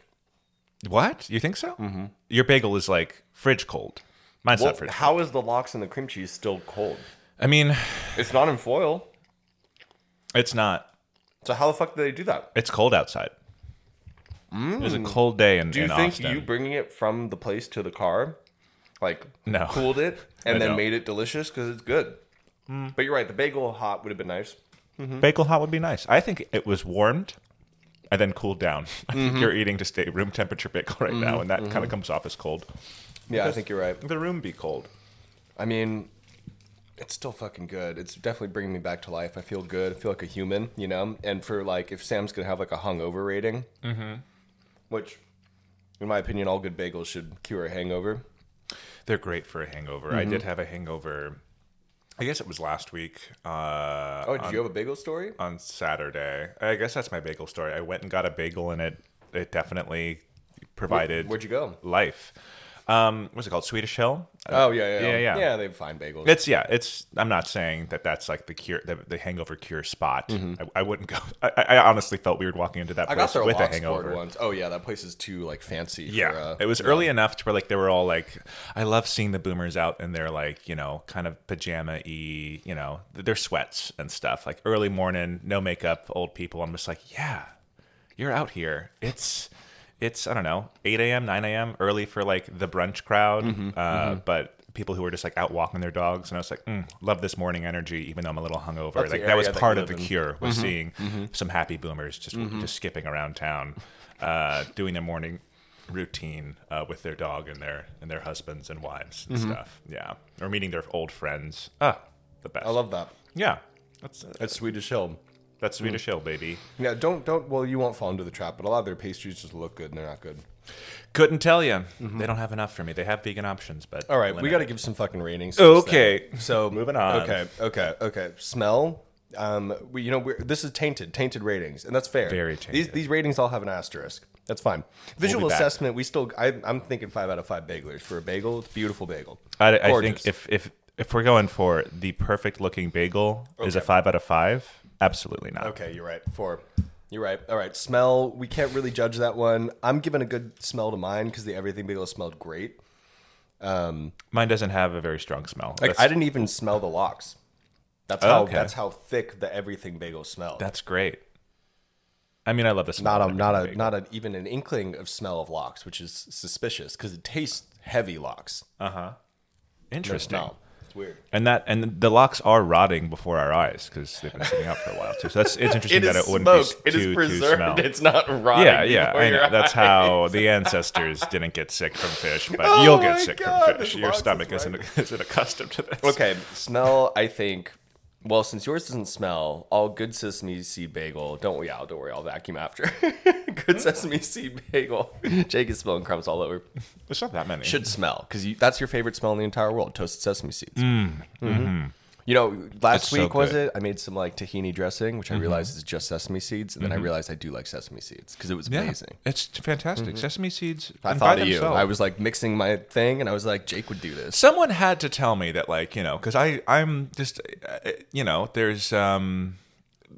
S1: What? You think so? Mm-hmm. Your bagel is like fridge cold. Mine's
S2: Well,
S1: not fridge.
S2: how is the lox and the cream cheese still cold?
S1: I mean,
S2: It's not in foil.
S1: it's not.
S2: So how the fuck did they do that?
S1: It's cold outside. It was a mm. cold day in,
S2: Do you
S1: in
S2: think
S1: Austin.
S2: you bringing it from the place to the car, like
S1: No.
S2: cooled it
S1: I
S2: and then
S1: don't.
S2: made it delicious because it's good? Mm. But you're right. The bagel hot would have been nice. Mm-hmm.
S1: Bagel hot would be nice. I think it was warmed and then cooled down. I think mm-hmm. you're eating to stay room temperature bagel right now, mm-hmm. and that kind of comes off as cold.
S2: Yeah, I think you're right.
S1: The room be cold.
S2: I mean, it's still fucking good. It's definitely bringing me back to life. I feel good. I feel like a human, you know. And for like, if Sam's gonna have like a hungover rating, which, in my opinion, all good bagels should cure a hangover.
S1: They're great for a hangover. I did have a hangover. I guess it was last week. Uh,
S2: Oh, did you have a bagel story?
S1: on Saturday. I guess that's my bagel story. I went and got a bagel, and it it definitely provided
S2: Where'd you go?
S1: life. Um, what's it called? Swedish Hill.
S2: Oh yeah, yeah,
S1: yeah, yeah.
S2: Yeah, they have fine bagels.
S1: It's yeah. It's. I'm not saying that that's like the cure, the, the hangover cure spot. I, I wouldn't go. I, I honestly felt weird walking into that
S2: Mm-hmm. I
S1: place
S2: got their
S1: with a hangover.
S2: once. Oh yeah, that place is too like fancy.
S1: Yeah,
S2: for, uh,
S1: it was early enough to where like they were all like, I love seeing the boomers out in their like you know kind of pajama y, you know, their sweats and stuff. Like early morning, no makeup, old people. I'm just like, yeah, you're out here. It's it's I don't know, 8 a.m., 9 a.m. early for like the brunch crowd,
S2: Mm-hmm,
S1: uh, but people who were just like out walking their dogs and I was like, mm, love this morning energy, even though I'm a little hungover.
S2: That's
S1: like that was
S2: area that
S1: part of the
S2: in. Mm-hmm,
S1: cure was seeing some happy boomers just just skipping around town, uh, doing their morning routine uh, with their dog and their and their husbands and wives and stuff. Yeah, or meeting their old friends. Ah, the best.
S2: I love that.
S1: Yeah, that's uh,
S2: That's Swedish Hill.
S1: That's Swedish Hill, baby.
S2: Yeah, don't don't. Well, you won't fall into the trap, but a lot of their pastries just look good and they're not good.
S1: Couldn't tell you. They don't have enough for me. They have vegan options, but
S2: Mm-hmm. All right, we got to give some fucking ratings.
S1: Okay.
S2: thing. so
S1: Moving on.
S2: Okay, okay, okay. Smell. Um, we, you know, we're, this is tainted, tainted ratings, and that's fair.
S1: Very
S2: These
S1: tainted.
S2: these ratings all have an asterisk. That's fine. Visual
S1: back.
S2: assessment. We still. I, I'm thinking five out of five bagelers for a bagel. It's a beautiful bagel.
S1: I, I think if if if we're going for the perfect looking bagel is a five out of five, absolutely not.
S2: Okay, you're right. Four. You're right. All right. Smell. We can't really judge that one. I'm giving a good smell to mine because the everything bagel smelled great.
S1: Um, mine doesn't have a very strong smell.
S2: Like I didn't even smell the lox. That's how.
S1: Okay.
S2: That's how thick the everything bagel smelled.
S1: that's great. I mean, I love the smell.
S2: not a not a
S1: everything
S2: not a, even an inkling of smell of lox, which is suspicious because it tastes heavy lox.
S1: Uh
S2: huh.
S1: Interesting.
S2: smell. It's weird.
S1: And that and the lox are rotting before our eyes because they've been sitting out for a while too. So that's it's interesting that it wouldn't
S2: smoked.
S1: be
S2: It
S1: too
S2: is
S1: too
S2: preserved.
S1: smell.
S2: It's not rotting.
S1: Yeah, yeah, I know. That's
S2: eyes.
S1: how the ancestors didn't get sick from fish, but
S2: Oh
S1: you'll get sick
S2: God,
S1: from fish. Your
S2: box is
S1: stomach isn't isn't accustomed to this.
S2: Okay, smell. I think. Well, since yours doesn't smell, all good sesame seed bagel. Don't yeah, don't worry, I'll vacuum after. good sesame seed bagel. Jake is spilling crumbs all over.
S1: There's not that many.
S2: Should smell because that's your favorite smell in the entire world: toasted sesame seeds.
S1: Mm,
S2: Mhm. You know, last
S1: It's so
S2: week was it? I made some like tahini dressing, which I realized is just sesame seeds, and then I realized I do like sesame seeds because it was
S1: Mm-hmm. yeah,
S2: amazing.
S1: it's fantastic. Sesame seeds.
S2: I thought of you. I was like mixing my thing, and I was like, Jake would do this.
S1: someone had to tell me that like you know because i i'm just uh, you know there's um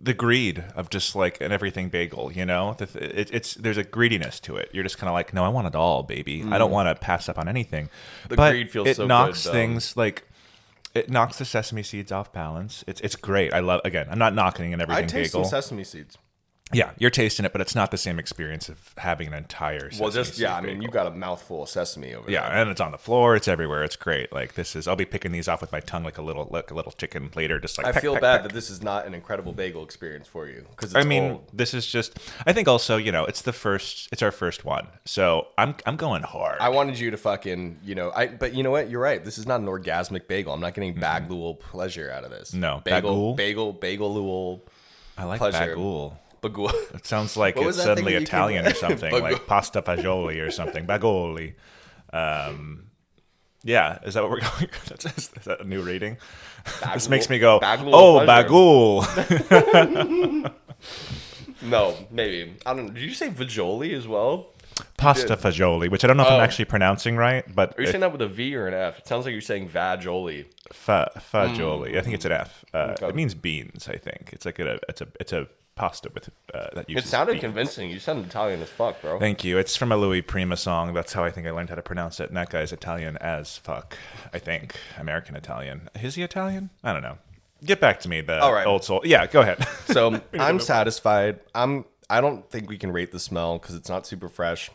S1: the greed of just like an everything bagel you know it, it's there's a greediness to it you're just kind of like no i want it all baby i don't want to pass up on anything
S2: Mm. The
S1: but
S2: greed feels
S1: it
S2: so
S1: knocks
S2: good,
S1: things like it knocks the sesame seeds off balance. It's it's great. I love again i'm not knocking an
S2: I
S1: everything
S2: taste
S1: bagel
S2: some sesame seeds.
S1: Yeah you're tasting it but it's not the same experience of having an entire
S2: Well, just yeah. I mean,
S1: bagel.
S2: you got a mouthful of sesame over
S1: Yeah,
S2: there.
S1: and it's on the floor. It's everywhere. It's great. Like this is. I'll be picking these off with my tongue like a little like a little chicken later. Just like
S2: I
S1: peck,
S2: feel
S1: peck,
S2: bad
S1: peck.
S2: that this is not an incredible bagel experience for you because
S1: I mean, this is just. I think also you know it's the first. It's our first one, so I'm I'm going hard.
S2: I wanted you to fucking, you know, I. But you know what? You're right. This is not an orgasmic bagel. I'm not getting mm-hmm. bagul pleasure out of this.
S1: No,
S2: bagel,
S1: bagool?
S2: bagel, bagel,
S1: I like
S2: pleasure. Bagul.
S1: It sounds like
S2: What
S1: it's suddenly Italian or something, like pasta fagioli or something. Bagoli. Um, Yeah, is that what we're going? Is that a new rating? this makes me go,
S2: bagel of
S1: oh,
S2: pleasure."
S1: bagul.
S2: No, maybe. I don't know. Did you say Vajoli as well?
S1: Pasta fagioli, which I don't know if I'm
S2: Oh.
S1: actually pronouncing right, but
S2: Are you
S1: it-
S2: saying that with a V or an F? It sounds like you're saying Vajoli.
S1: fa, fagioli. I think it's an F. Uh,
S2: Okay.
S1: It means beans. I think it's like a it's a it's a pasta with uh, that
S2: It sounded convincing. You sound Italian as fuck, bro.
S1: Thank you. It's from a Louis Prima song. That's how I think I learned how to pronounce it. And that guy's Italian as fuck. I think American Italian. Is he Italian? I don't know. Get back to me, the
S2: All right.
S1: old soul. Yeah, go ahead.
S2: So I'm satisfied. I'm. I don't think we can rate the smell because it's not super fresh.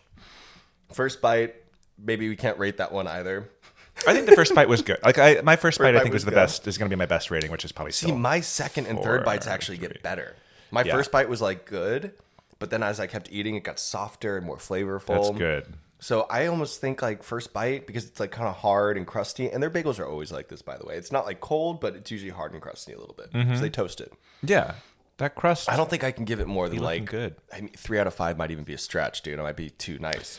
S2: First bite, maybe we can't rate that one either.
S1: I think the first bite was good. Like I, my first, bite, I think was,
S2: was
S1: the
S2: good.
S1: best. Is going to be my best rating, which is probably
S2: See, my second and third bites actually
S1: three.
S2: get better. My
S1: Yeah.
S2: first bite was like good, but then as I kept eating, it got softer and more flavorful.
S1: That's good.
S2: So I almost think like first bite because it's like kind of hard and crusty, and their bagels are always like this. By the way, it's not like cold, but it's usually hard and crusty a little bit because they toast it.
S1: Yeah, that crust.
S2: I don't think I can give it more than like
S1: good.
S2: I mean, three out of five might even be a stretch, dude. It might be too nice.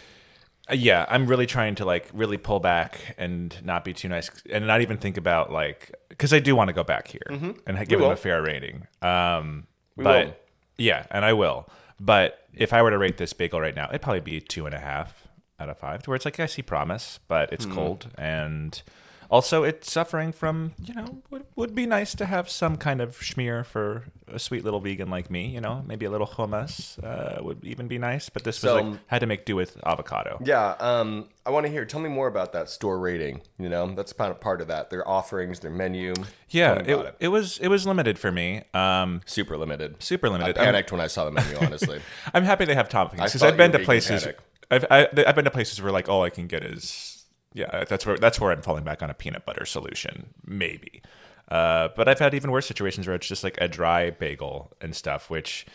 S1: Uh, yeah, I'm really trying to like really pull back and not be too nice, and not even think about like because I do want to go back here and give them a fair rating. Um,
S2: We
S1: but
S2: will.
S1: yeah, and I will. But if I were to rate this bagel right now, it'd probably be two and a half out of five. To where it's like I see promise, but it's hmm. cold and. Also, it's suffering from, you know, would, would be nice to have some kind of schmear for a sweet little vegan like me, you know, maybe a little hummus uh, would even be nice. But this was
S2: So-
S1: like, had to make do with avocado.
S2: Yeah, um, I want to hear. Tell me more about that store rating. You know, that's kind of part of that. Their offerings, their menu.
S1: Yeah,
S2: about
S1: it, it was it was limited for me. Um,
S2: super limited.
S1: super
S2: I
S1: limited. I'm,
S2: panicked when I saw the menu. Honestly,
S1: I'm happy they have toppings because I've been to places.
S2: panic.
S1: I've I, I've been to places where like all I can get is yeah. That's where that's where I'm falling back on a peanut butter solution maybe. Uh, but I've had even worse situations where it's just like a dry bagel and stuff, which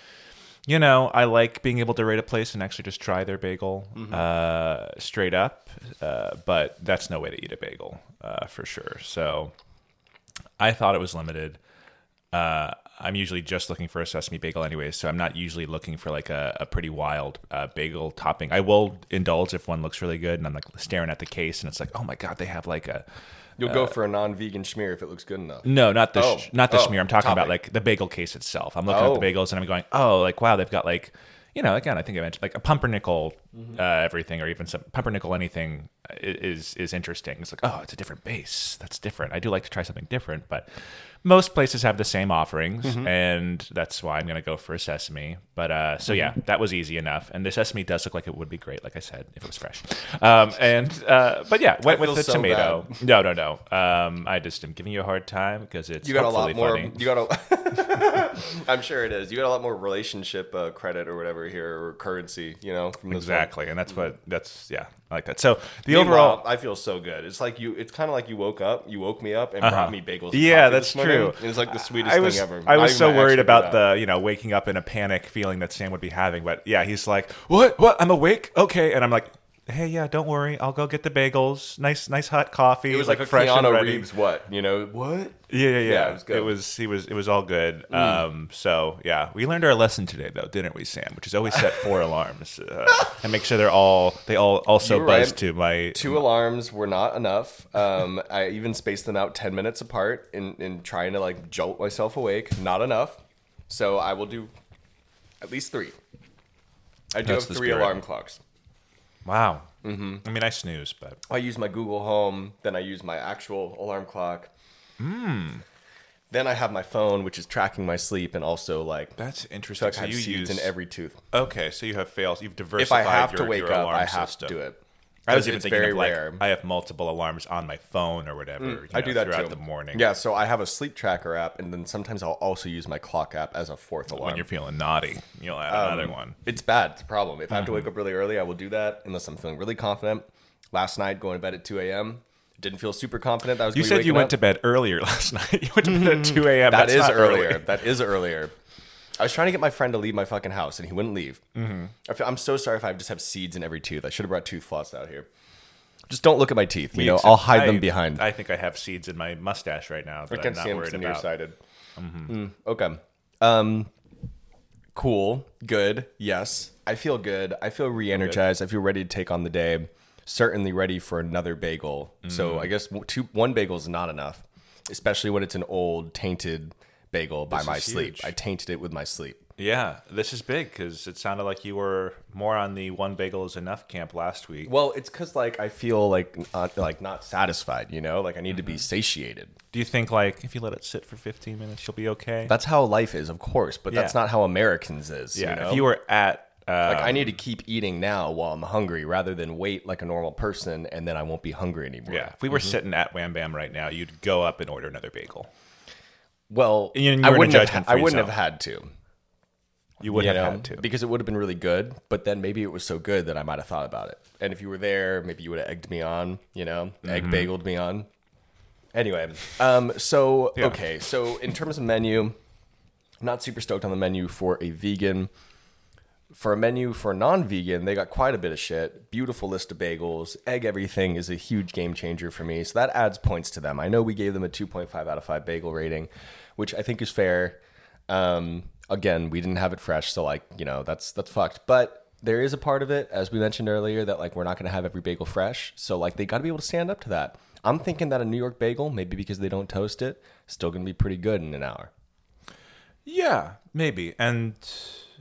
S1: you know I like being able to rate a place and actually just try their bagel
S2: Mm-hmm.
S1: uh, straight up. Uh, but that's no way to eat a bagel uh, for sure. So I thought it was limited. Uh, I'm usually just looking for a sesame bagel anyway, so I'm not usually looking for like a, a pretty wild uh, bagel topping. I will indulge if one looks really good, and I'm like staring at the case, and it's like, oh my god, they have like a
S2: you'll go for a non-vegan schmear if it looks good enough.
S1: no, not the
S2: Oh,
S1: sh- not the
S2: oh,
S1: schmear. I'm talking about like the bagel case itself. I'm looking
S2: Oh.
S1: at the bagels and I'm going, oh, like wow, they've got like, you know, again, I think I mentioned like a pumpernickel
S2: Mm-hmm.
S1: uh, everything, or even some pumpernickel anything is is interesting. It's like, oh, it's a different base. That's different. I do like to try something different, but most places have the same offerings,
S2: Mm-hmm.
S1: and that's why I'm gonna go for a sesame. But uh, so yeah,
S2: Mm-hmm.
S1: that was easy enough, and the sesame does look like it would be great, like I said, if it was fresh. Um, and uh, but yeah, went with the
S2: so
S1: tomato. No, no, no. Um, I just am giving you a hard time because it's
S2: You got a lot more.
S1: Funny.
S2: You got a. I'm sure it is. You got a lot more relationship uh, credit or whatever here, or currency. You know, from this one.
S1: Exactly, and that's what that's yeah, I like that. So the
S2: Meanwhile,
S1: overall,
S2: I feel so good. It's like you. It's kind of like you woke up. You woke me up and
S1: Uh-huh.
S2: brought me bagels.
S1: Yeah, that's true.
S2: It's like the sweetest
S1: I was
S2: thing ever.
S1: I was so worried about the you know waking up in a panic feeling that Sam would be having, but yeah, he's like, what what I'm awake, okay, and I'm like. Hey, yeah, don't worry. I'll go get the bagels. Nice, nice hot coffee.
S2: It was like, a
S1: fresh and
S2: Keanu
S1: ready.
S2: Reeves. What you know? What?
S1: Yeah, yeah, yeah.
S2: Yeah, it was good. Mm.
S1: It was he was it was all good. Um, so yeah, we learned our lesson today, though, didn't we, Sam? Which is always set four alarms uh, and make sure they're all they all also
S2: You
S1: buzz
S2: right.
S1: to my
S2: Two alarms were not enough. Um, I even spaced them out ten minutes apart in in trying to like jolt myself awake. Not enough. So I will do at least three. I do
S1: That's
S2: have three
S1: spirit.
S2: alarm clocks.
S1: Wow. Mm-hmm. I mean, I snooze, but
S2: I use my Google Home, then I use my actual alarm clock. Then I have my phone, which is tracking my sleep and also like
S1: that's
S2: so
S1: interesting.
S2: I
S1: So
S2: have
S1: you
S2: seeds
S1: use
S2: in every tooth.
S1: okay. So you have fails. You've
S2: If
S1: diversified.
S2: I have
S1: your,
S2: to wake up,
S1: alarm
S2: I have
S1: system.
S2: to do it.
S1: I was even thinking
S2: very
S1: of like
S2: rare.
S1: I have multiple alarms on my phone or whatever. you
S2: I
S1: know,
S2: do that
S1: throughout
S2: too.
S1: the morning.
S2: Yeah, so I have a sleep tracker app, and then sometimes I'll also use my clock app as a fourth alarm.
S1: When you're feeling naughty, you'll add
S2: Um,
S1: another one.
S2: It's bad. It's a problem. If I have to
S1: Mm-hmm.
S2: wake up really early, I will do that unless I'm feeling really confident. Last night, going to bed at 2 a.m. Didn't feel super confident. That I was.
S1: You said you went
S2: up.
S1: to bed earlier last night. You went to bed at 2 a.m.
S2: That
S1: That's
S2: is earlier.
S1: early.
S2: That is earlier. I was trying to get my friend to leave my fucking house, and he wouldn't leave.
S1: Mm-hmm.
S2: I feel, I'm so sorry if I just have seeds in every tooth. I should have brought tooth floss out here. Just don't look at my teeth. You know, I'll hide
S1: I-
S2: them behind.
S1: I think I have seeds in my mustache right now
S2: I
S1: that I'm
S2: can't
S1: not
S2: see them
S1: worried about.
S2: nearsighted. Mm, okay. Um, cool. Good. Yes. I feel good. I feel re-energized. I feel ready to take on the day. certainly ready for another bagel.
S1: Mm.
S2: So I guess two, one bagel is not enough, especially when it's an old tainted bagel by
S1: This
S2: my sleep.
S1: huge.
S2: I tainted it with my sleep.
S1: Yeah, this is big because it sounded like you were more on the one bagel is enough camp last week.
S2: Well, it's because like I feel like uh, like not satisfied. You know, like I need to
S1: Mm-hmm.
S2: be satiated.
S1: Do you think like if you let it sit for 15 minutes, you'll be okay?
S2: That's how life is, of course, but that's not how Americans is.
S1: yeah.
S2: you know?
S1: If you were at uh,
S2: like I need to keep eating now while I'm hungry, rather than wait like a normal person and then I won't be hungry anymore.
S1: yeah, if we were sitting at Wham Bam right now, you'd go up and order another bagel.
S2: Well, I
S1: were in a
S2: wouldn't have. I wouldn't have had to.
S1: You would
S2: you
S1: have
S2: know,
S1: had to.
S2: because it would have been really good. But then maybe it was so good that I might have thought about it. And if you were there, maybe you would have egged me on. You know, egg
S1: Mm-hmm.
S2: bageled me on. Anyway, um, so
S1: Yeah.
S2: okay, so in terms of menu, I'm not super stoked on the menu for a vegan. For a menu for non-vegan, they got quite a bit of shit. Beautiful list of bagels. Egg everything is a huge game changer for me. So that adds points to them. I know we gave them a 2.5 out of 5 bagel rating, which I think is fair. Um, again, we didn't have it fresh, so like, you know, that's that's fucked. But there is a part of it, as we mentioned earlier, that like we're not gonna have every bagel fresh. So like they gotta be able to stand up to that. I'm thinking that a New York bagel, maybe because they don't toast it, still gonna be pretty good in an hour.
S1: yeah, maybe. And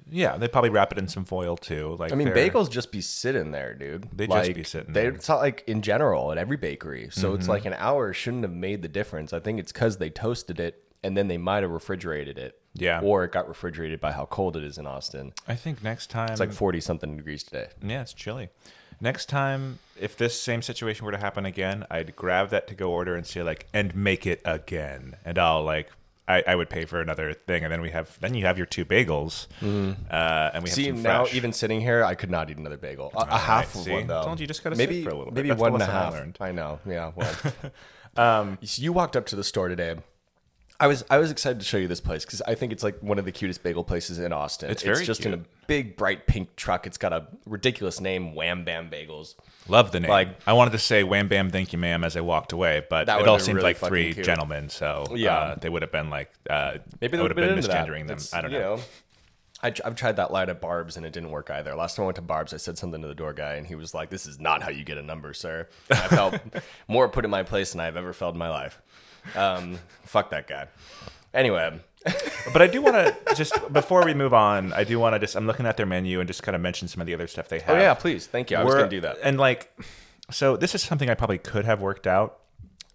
S1: yeah, they probably wrap it in some foil too. Like
S2: I mean,
S1: they're-
S2: bagels just be sitting there, dude.
S1: They just be sitting
S2: they-
S1: there.
S2: It's not like in general at every bakery. So
S1: Mm-hmm.
S2: it's like an hour shouldn't have made the difference. I think it's because they toasted it and then they might have refrigerated it.
S1: Yeah.
S2: Or it got refrigerated by how cold it is in Austin.
S1: I think next time
S2: It's like 40 something degrees today.
S1: Yeah, it's chilly. Next time, if this same situation were to happen again, I'd grab that to go order and say like, and make it again, and I'll like, I, I would pay for another thing, and then we have, then you have your two bagels, uh, and we have.
S2: See, now even sitting here, I could not eat another bagel. A, a half
S1: right,
S2: of
S1: see?
S2: one, though.
S1: I Told you, just gotta
S2: maybe,
S1: for a little bit.
S2: Maybe
S1: That's
S2: one and
S1: I
S2: I know. Yeah. Well, um, you walked up to the store today. I was I was excited to show you this place because I think it's like one of the cutest bagel places in Austin.
S1: It's very
S2: just in a big bright pink truck. It's got a ridiculous name, Wham Bam Bagels.
S1: Love the name.
S2: like-
S1: I wanted to say "wham bam, thank you, ma'am" as I walked away, but it all seemed
S2: really
S1: like three
S2: cute.
S1: gentlemen, so
S2: Yeah.
S1: uh, they would have been like, uh,
S2: Maybe they
S1: would have been
S2: that.
S1: misgendering them. I don't
S2: you
S1: know.
S2: I, I've tried that line at Barb's and it didn't work either. Last time I went to Barb's, I said something to the door guy and he was like, "This is not how you get a number, sir." And I felt more put in my place than I've ever felt in my life. Um, fuck that guy. Anyway,
S1: But I do want to just before we move on, I do want to just I'm looking at their menu and just kind of mention some of the other stuff they have.
S2: oh yeah, please, thank you. I was
S1: We're-
S2: gonna do that.
S1: And like, so this is something I probably could have worked out.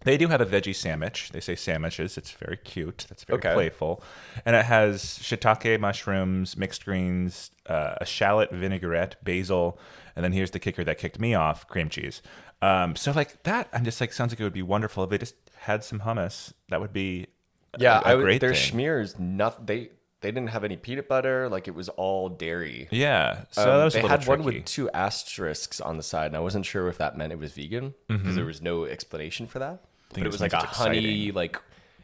S1: They do have a veggie sandwich. They say sandwiches. It's very cute. That's very
S2: Okay.
S1: playful, and it has shiitake mushrooms, mixed greens, uh, a shallot vinaigrette, basil, and then here's the kicker that kicked me off: cream cheese. Um, so like that, I'm just like sounds like it would be wonderful if they just had some hummus. That would be
S2: Yeah,
S1: a, a
S2: I would-
S1: great
S2: their
S1: thing.
S2: schmears, not they. They didn't have any peanut butter. Like it was all dairy.
S1: yeah, so
S2: Um,
S1: that was
S2: they
S1: a
S2: had one with two asterisks on the side, and I wasn't sure if that meant it was vegan because there was no explanation for that. But it
S1: it
S2: was like a
S1: it's
S2: honey, like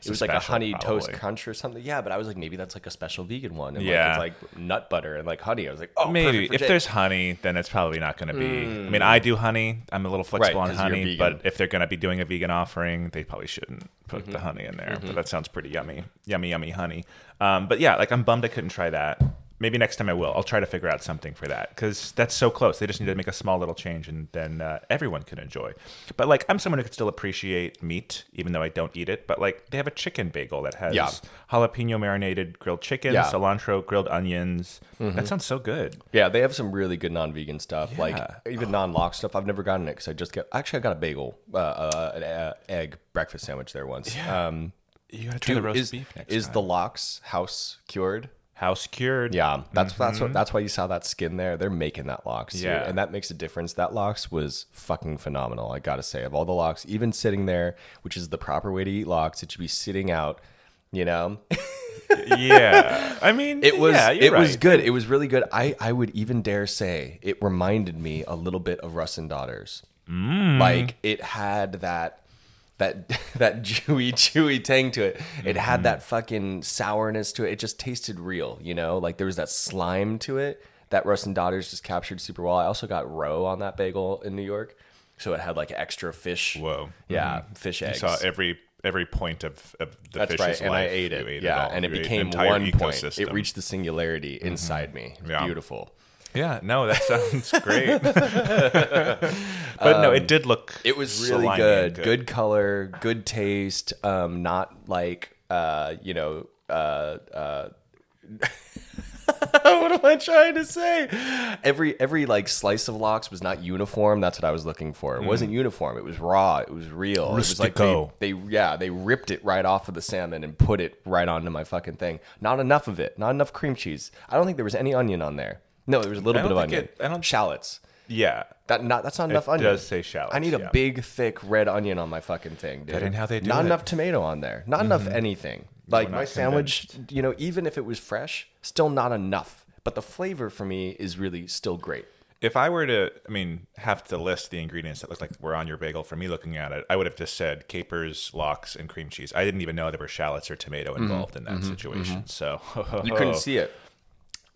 S2: it was like a honey toast crunch or something. Yeah, but I was like, maybe that's like a special vegan one. And
S1: Yeah.
S2: like, it's like nut butter and like honey. I was like, oh,
S1: Maybe if
S2: Jake.
S1: there's honey, then it's probably not going to be. I mean, I do honey. I'm a little flexible
S2: Right,
S1: on honey, but if they're going to be doing a vegan offering, they probably shouldn't put
S2: Mm-hmm.
S1: the honey in there. But that sounds pretty yummy, yummy, yummy honey. Um, but yeah, like I'm bummed I couldn't try that. Maybe next time I will. I'll try to figure out something for that because that's so close. They just need to make a small little change, and then uh, everyone can enjoy. But like, I'm someone who could still appreciate meat, even though I don't eat it. But like, they have a chicken bagel that has
S2: Yeah.
S1: jalapeno marinated grilled chicken,
S2: Yeah.
S1: cilantro, grilled onions. That sounds so good.
S2: yeah, they have some really good non-vegan stuff, like
S1: Yeah.
S2: even non-lock stuff. I've never gotten it because I just get. Actually, I got a bagel, uh, uh, an uh, egg breakfast sandwich there once. Um,
S1: You gotta try the roast
S2: is
S1: beef next
S2: is
S1: time.
S2: the lox house cured?
S1: House cured?
S2: Yeah, that's that's what that's why you saw that skin there. They're making that lox, too,
S1: Yeah.
S2: and that makes a difference. That lox was fucking phenomenal. I gotta say, of all the lox, even sitting there, which is the proper way to eat lox, it should be sitting out. You know,
S1: yeah. I mean,
S2: it was
S1: Yeah,
S2: it was good. It was really good. I I would even dare say it reminded me a little bit of Russ and Daughters.
S1: Mm.
S2: Like it had that. That that chewy chewy tang to it. It had
S1: Mm-hmm.
S2: that fucking sourness to it. It just tasted real, you know. Like there was that slime to it that Russ and Daughters just captured super well. I also got roe on that bagel in New York, so it had like extra fish.
S1: Whoa.
S2: Yeah, fish eggs.
S1: You saw every every point of, of the
S2: That's
S1: fish's
S2: right, and
S1: life.
S2: I ate it.
S1: ate
S2: yeah,
S1: all.
S2: and it
S1: You
S2: became one point. It reached the singularity inside me.
S1: Mm-hmm. Yeah.
S2: Beautiful.
S1: Yeah, no, that sounds great. but no, it did look.
S2: Um, It was really
S1: slimy
S2: good. good. color, good taste. Um, not like uh, you know, uh, uh, what am I trying to say? Every every like slice of lox was not uniform. That's what I was looking for. It wasn't uniform. It was raw. It was real. It was like they, they yeah they ripped it right off of the salmon and put it right onto my fucking thing. Not enough of it. Not enough cream cheese. I don't think there was any onion on there. No, there was a little bit of onion.
S1: it- I don't-
S2: shallots.
S1: Yeah,
S2: That not that's not enough
S1: it
S2: onion.
S1: does say shallots.
S2: I need a
S1: yeah.
S2: big, thick red onion on my fucking thing, dude.
S1: ain't how they do
S2: Not
S1: it. Mm-hmm.
S2: enough tomato on there. Not enough anything. Like
S1: not
S2: my sandwich, you know, even if it was fresh, still not enough. But the flavor for me is really still great.
S1: If I were to, I mean, have to list the ingredients that look like were on your bagel for me looking at it, I would have just said capers, lox, and cream cheese. I didn't even know there were shallots or tomato involved in that situation. So
S2: Mm-hmm. You couldn't see it.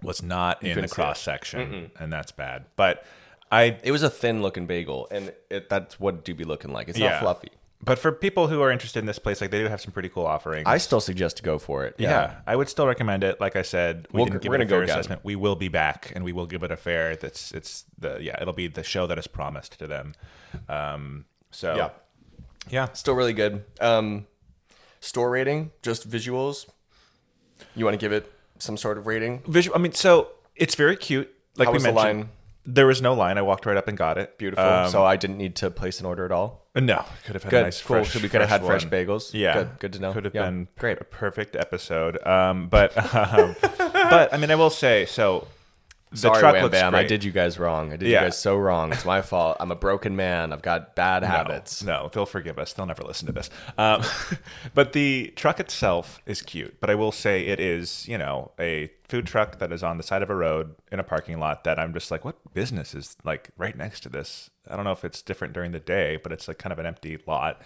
S1: Was not in the
S2: couldn't see it.
S1: cross section, and that's bad. But I
S2: It was a thin looking bagel, and it, that's what it do be looking like. It's
S1: yeah.
S2: not fluffy.
S1: But for people who are interested in this place, like they do have some pretty cool offerings.
S2: I still suggest to go for it.
S1: yeah. I would still recommend it. Like I said, we
S2: We'll-
S1: didn't give
S2: we're
S1: it a
S2: gonna go
S1: fair
S2: again.
S1: assessment. We will be back, and we will give it a fair. That's it's the yeah, it'll be the show that is promised to them. Um, so
S2: Yeah.
S1: yeah,
S2: Still really good. Um, store rating, just visuals. You want to give it some sort of rating?
S1: visual. I mean, so it's very cute. Like
S2: How
S1: we
S2: was the
S1: mentioned,
S2: line?
S1: there was no line. I walked right up and got it.
S2: Beautiful.
S1: Um,
S2: so I didn't need to place an order at all.
S1: no, could have had
S2: Good,
S1: a nice
S2: cool.
S1: fresh.
S2: so we could have had fresh
S1: one.
S2: bagels.
S1: Yeah,
S2: good, good to know.
S1: Could have
S2: Yeah,
S1: been
S2: great.
S1: a perfect episode. Um, but um, but I mean, I will say so. The
S2: Sorry,
S1: truck
S2: Wham
S1: looks
S2: Bam. I did you guys wrong. I did
S1: Yeah.
S2: you guys so wrong. It's my fault. I'm a broken man. I've got bad
S1: No,
S2: habits.
S1: No, they'll forgive us. They'll never listen to this. Um, but the truck itself is cute. But I will say it is, you know, a food truck that is on the side of a road in a parking lot that I'm just like, what business is like right next to this? I don't know if it's different during the day, but it's like kind of an empty lot.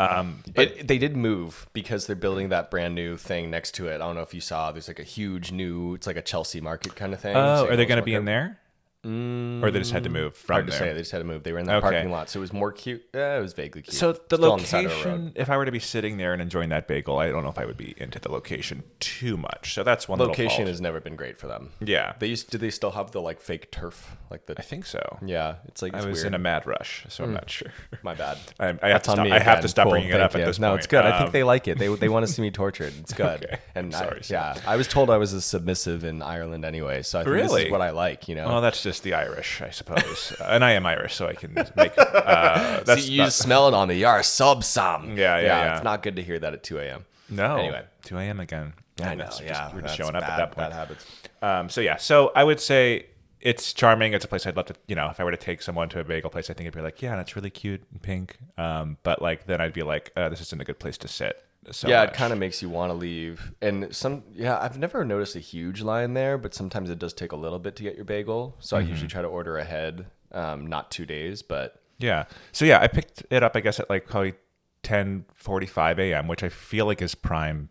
S1: Um, but
S2: It, they did move because they're building that brand new thing next to it. I don't know if you saw. There's like a huge new. It's like a Chelsea Market kind of thing.
S1: oh, are they going to be in there? Mm. or they just had to move from
S2: Hard to
S1: there?
S2: say. They just had to move. They were in that
S1: Okay.
S2: parking lot, so it was more cute. Yeah, it was vaguely cute.
S1: So the
S2: Still on side the
S1: location, if I were to be sitting there and enjoying that bagel, I don't know if I would be into the location too much. So that's one
S2: location has never been great for them.
S1: yeah,
S2: They used. Do they still have the like fake turf? Like the.
S1: I think so.
S2: Yeah, it's like it's
S1: I was
S2: weird.
S1: in a mad rush, so I'm hmm. not sure.
S2: My bad.
S1: I, I have
S2: That's
S1: to
S2: on
S1: stop,
S2: me.
S1: I have to stop
S2: Cool,
S1: bringing it up
S2: you.
S1: at this
S2: no,
S1: point.
S2: No, it's good. I
S1: Um,
S2: think they like it. They they want to see me tortured. It's good.
S1: Okay.
S2: And
S1: Sorry,
S2: I,
S1: sorry.
S2: yeah, I was told I was a submissive in Ireland anyway, so I think this is what I like. You know,
S1: Well, that's just the Irish, I suppose, Uh, and I am Irish, so I can make. Uh, that's
S2: See, you
S1: not-
S2: smell it on me. You're a sub some.
S1: Yeah, yeah, yeah.
S2: It's not good to hear that at 2 a.m.
S1: no.
S2: Anyway.
S1: 2 a.m. again.
S2: I know.
S1: That's just-
S2: yeah,
S1: we're just showing up
S2: bad,
S1: at that point.
S2: Bad habits.
S1: Um, so yeah, so I would say it's charming. It's a place I'd love to, you know, if I were to take someone to a bagel place, I think it'd be like, yeah, that's really cute and pink. Um, but like then I'd be like, uh, this isn't a good place to sit. So
S2: yeah,
S1: much.
S2: it kind of makes you want to leave. And some, yeah, I've never noticed a huge line there, but sometimes it does take a little bit to get your bagel. So
S1: Mm-hmm.
S2: I usually try to order ahead, um, not two days, but
S1: Yeah. So yeah, I picked it up, I guess, at like probably 10 45 a.m., which I feel like is prime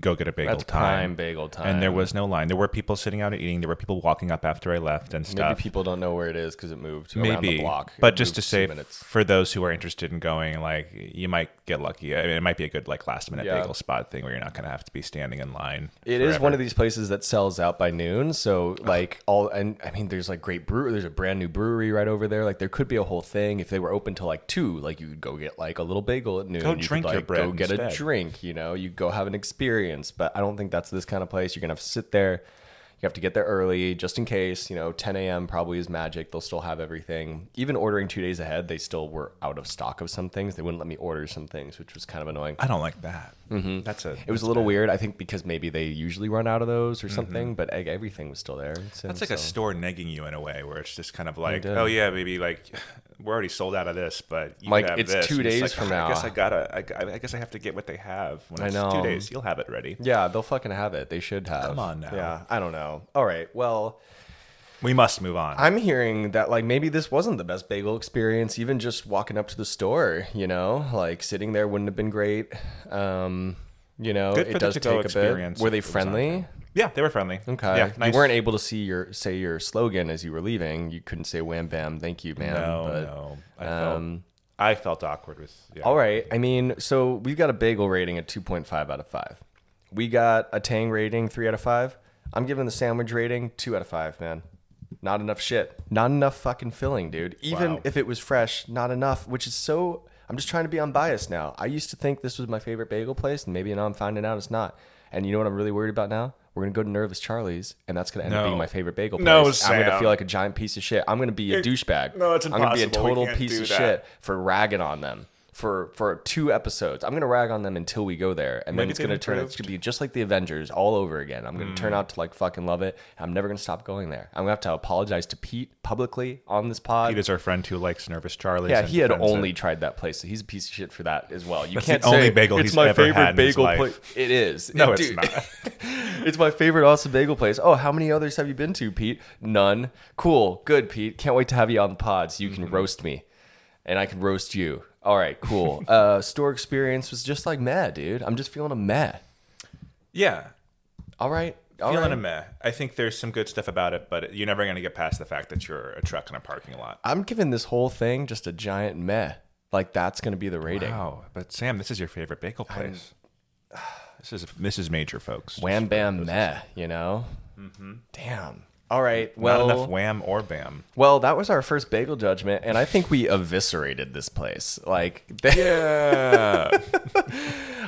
S1: go get a bagel
S2: that's
S1: time.
S2: bagel time.
S1: And there was no line. There were people sitting out and eating. There were people walking up after I left and stuff.
S2: maybe people don't know where it is because it moved around
S1: Maybe,
S2: the block. It
S1: but just to say, for those who are interested in going, like you might get lucky. I mean, it might be a good like last minute
S2: Yeah.
S1: bagel spot thing where you're not going to have to be standing in line.
S2: It is
S1: forever.
S2: one of these places that sells out by noon. So like all and I mean there's like great brew there's a brand new brewery right over there. Like there could be a whole thing if they were open till like two, like you could go get like a little bagel at noon.
S1: Go
S2: you could,
S1: drink your
S2: like,
S1: bread
S2: go get
S1: instead.
S2: a drink, you know, you go have an experience. But I don't think that's this kind of place. You're gonna have to sit there. You have to get there early just in case, you know, 10 a.m. probably is magic. They'll still have everything. Even ordering two days ahead, they still were out of stock of some things. They wouldn't let me order some things, which was kind of annoying.
S1: I don't like that. Mm-hmm. That's a.
S2: It was a little weird. I think because maybe they usually run out of those or something, but e- everything was still there. So-
S1: That's like a store negging you in a way, where it's just kind of like, oh yeah, maybe like we're already sold out of this, but you
S2: Like, it's
S1: this.
S2: two days
S1: like,
S2: from
S1: now. I guess. I gotta. I guess I have to get what they have. When
S2: I
S1: it's
S2: know.
S1: two days, you'll have it ready.
S2: Yeah, they'll fucking have it. They should have.
S1: Come on now.
S2: Yeah, I don't know. All right. Well,
S1: We must move on.
S2: I'm hearing that like maybe this wasn't the best bagel experience. Even just walking up to the store, you know, like sitting there wouldn't have been great. Um, you know,
S1: Good for
S2: it does take a bit.
S1: experience
S2: Were they
S1: if it was on
S2: friendly?
S1: yeah, they were friendly.
S2: Okay.
S1: Yeah, nice.
S2: You weren't able to see your say your slogan as you were leaving. You couldn't say "Wham Bam, thank you, man."
S1: No,
S2: but,
S1: no. I felt,
S2: um,
S1: I felt awkward with. Yeah.
S2: All right. I mean, so we've got a bagel rating at 2.5 out of 5. We got a Tang rating 3 out of 5. I'm giving the sandwich rating 2 out of 5, man. Not enough shit. Not enough fucking filling, dude. Even
S1: Wow.
S2: if it was fresh, not enough, which is so. I'm just trying to be unbiased now. I used to think this was my favorite bagel place, and maybe now I'm finding out it's not. And you know what I'm really worried about now? We're gonna go to Nervous Charlie's, and that's gonna end up
S1: No.
S2: being my favorite bagel place.
S1: No,
S2: I'm gonna
S1: Sam.
S2: feel like a giant piece of shit. I'm gonna be a douchebag.
S1: no, it's
S2: I'm gonna be a
S1: impossible. We
S2: total
S1: can't
S2: piece
S1: do
S2: of
S1: that.
S2: shit for ragging on them for for two episodes. I'm gonna rag on them until we go there, and then it's gonna turn. It's gonna be just like the Avengers all over again. I'm gonna
S1: Mm.
S2: turn out to like fucking love it. I'm never gonna stop going there. I'm gonna have to apologize to Pete publicly on this pod.
S1: Pete is our friend who likes Nervous Charlie.
S2: yeah, he had only tried that place. So he's a piece of shit for that as well. You
S1: That's
S2: can't
S1: the only bagel
S2: it's
S1: he's
S2: my
S1: ever
S2: favorite
S1: had
S2: bagel place. It is.
S1: No,
S2: It-
S1: it's not.
S2: it's my favorite awesome bagel place. Oh, how many others have you been to, Pete? None. Cool. Good, Pete. Can't wait to have you on the pod so you can
S1: Mm-hmm.
S2: roast me. And I can roast you. All right, cool. uh store experience was just like meh, dude. I'm just feeling a meh.
S1: Yeah,
S2: All right. All
S1: feeling
S2: right.
S1: a meh. I think there's some good stuff about it, but you're never going to get past the fact that you're a truck in a parking lot.
S2: I'm giving this whole thing just a giant meh. Like that's gonna be the rating.
S1: Wow, but Sam, this is your favorite bagel place. This is this is major, folks.
S2: Wham bam meh, you know? Mhm. Damn. All right. Well,
S1: Not enough wham or bam.
S2: well, that was our first bagel judgment, and I think we eviscerated this place. Like,
S1: Yeah.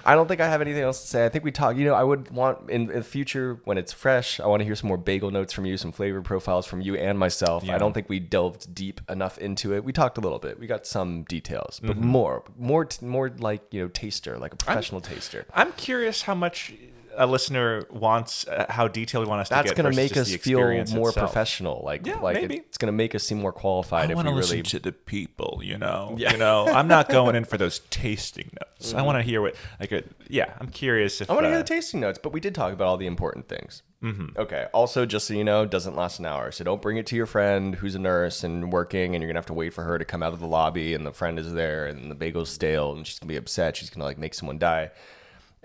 S2: I don't think I have anything else to say. I think we talked. You know, I would want in, in the future when it's fresh. I want to hear some more bagel notes from you, some flavor profiles from you and myself. I don't think we delved deep enough into it. We talked a little bit. We got some details, but
S1: Mm-hmm.
S2: more, more, t- more like you know, taster, like a professional taster.
S1: I'm curious how much a listener wants, uh, how detailed we want us
S2: That's
S1: to get.
S2: That's going to make us feel more
S1: itself.
S2: professional. Like,
S1: Yeah,
S2: like
S1: maybe.
S2: it's going to make us seem more qualified
S1: I
S2: if
S1: want
S2: we
S1: to
S2: really.
S1: listen to the people, you know.
S2: Yeah.
S1: You know, I'm not going in for those tasting notes. I want to hear what, like, a, yeah. I'm curious if
S2: I want to
S1: uh,
S2: hear the tasting notes, but we did talk about all the important things. Mm-hmm. Okay. Also, just so you know, doesn't last an hour, so don't bring it to your friend who's a nurse and working, and you're gonna have to wait for her to come out of the lobby, and the friend is there, and the bagel's stale, and she's gonna be upset. She's gonna like make someone die,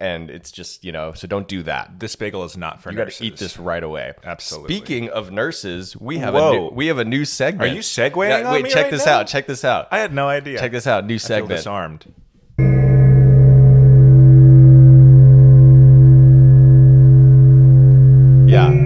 S2: and it's just you know, so don't do that.
S1: this bagel is not for
S2: You got
S1: nurses.
S2: to eat this right away.
S1: Absolutely.
S2: Speaking of nurses, we have a
S1: Whoa.
S2: new, we have a new segment.
S1: Are you segueing
S2: Yeah, wait,
S1: me
S2: check
S1: right
S2: this
S1: now?
S2: out. Check this out.
S1: I had no idea.
S2: check this out. New segment.
S1: disarmed.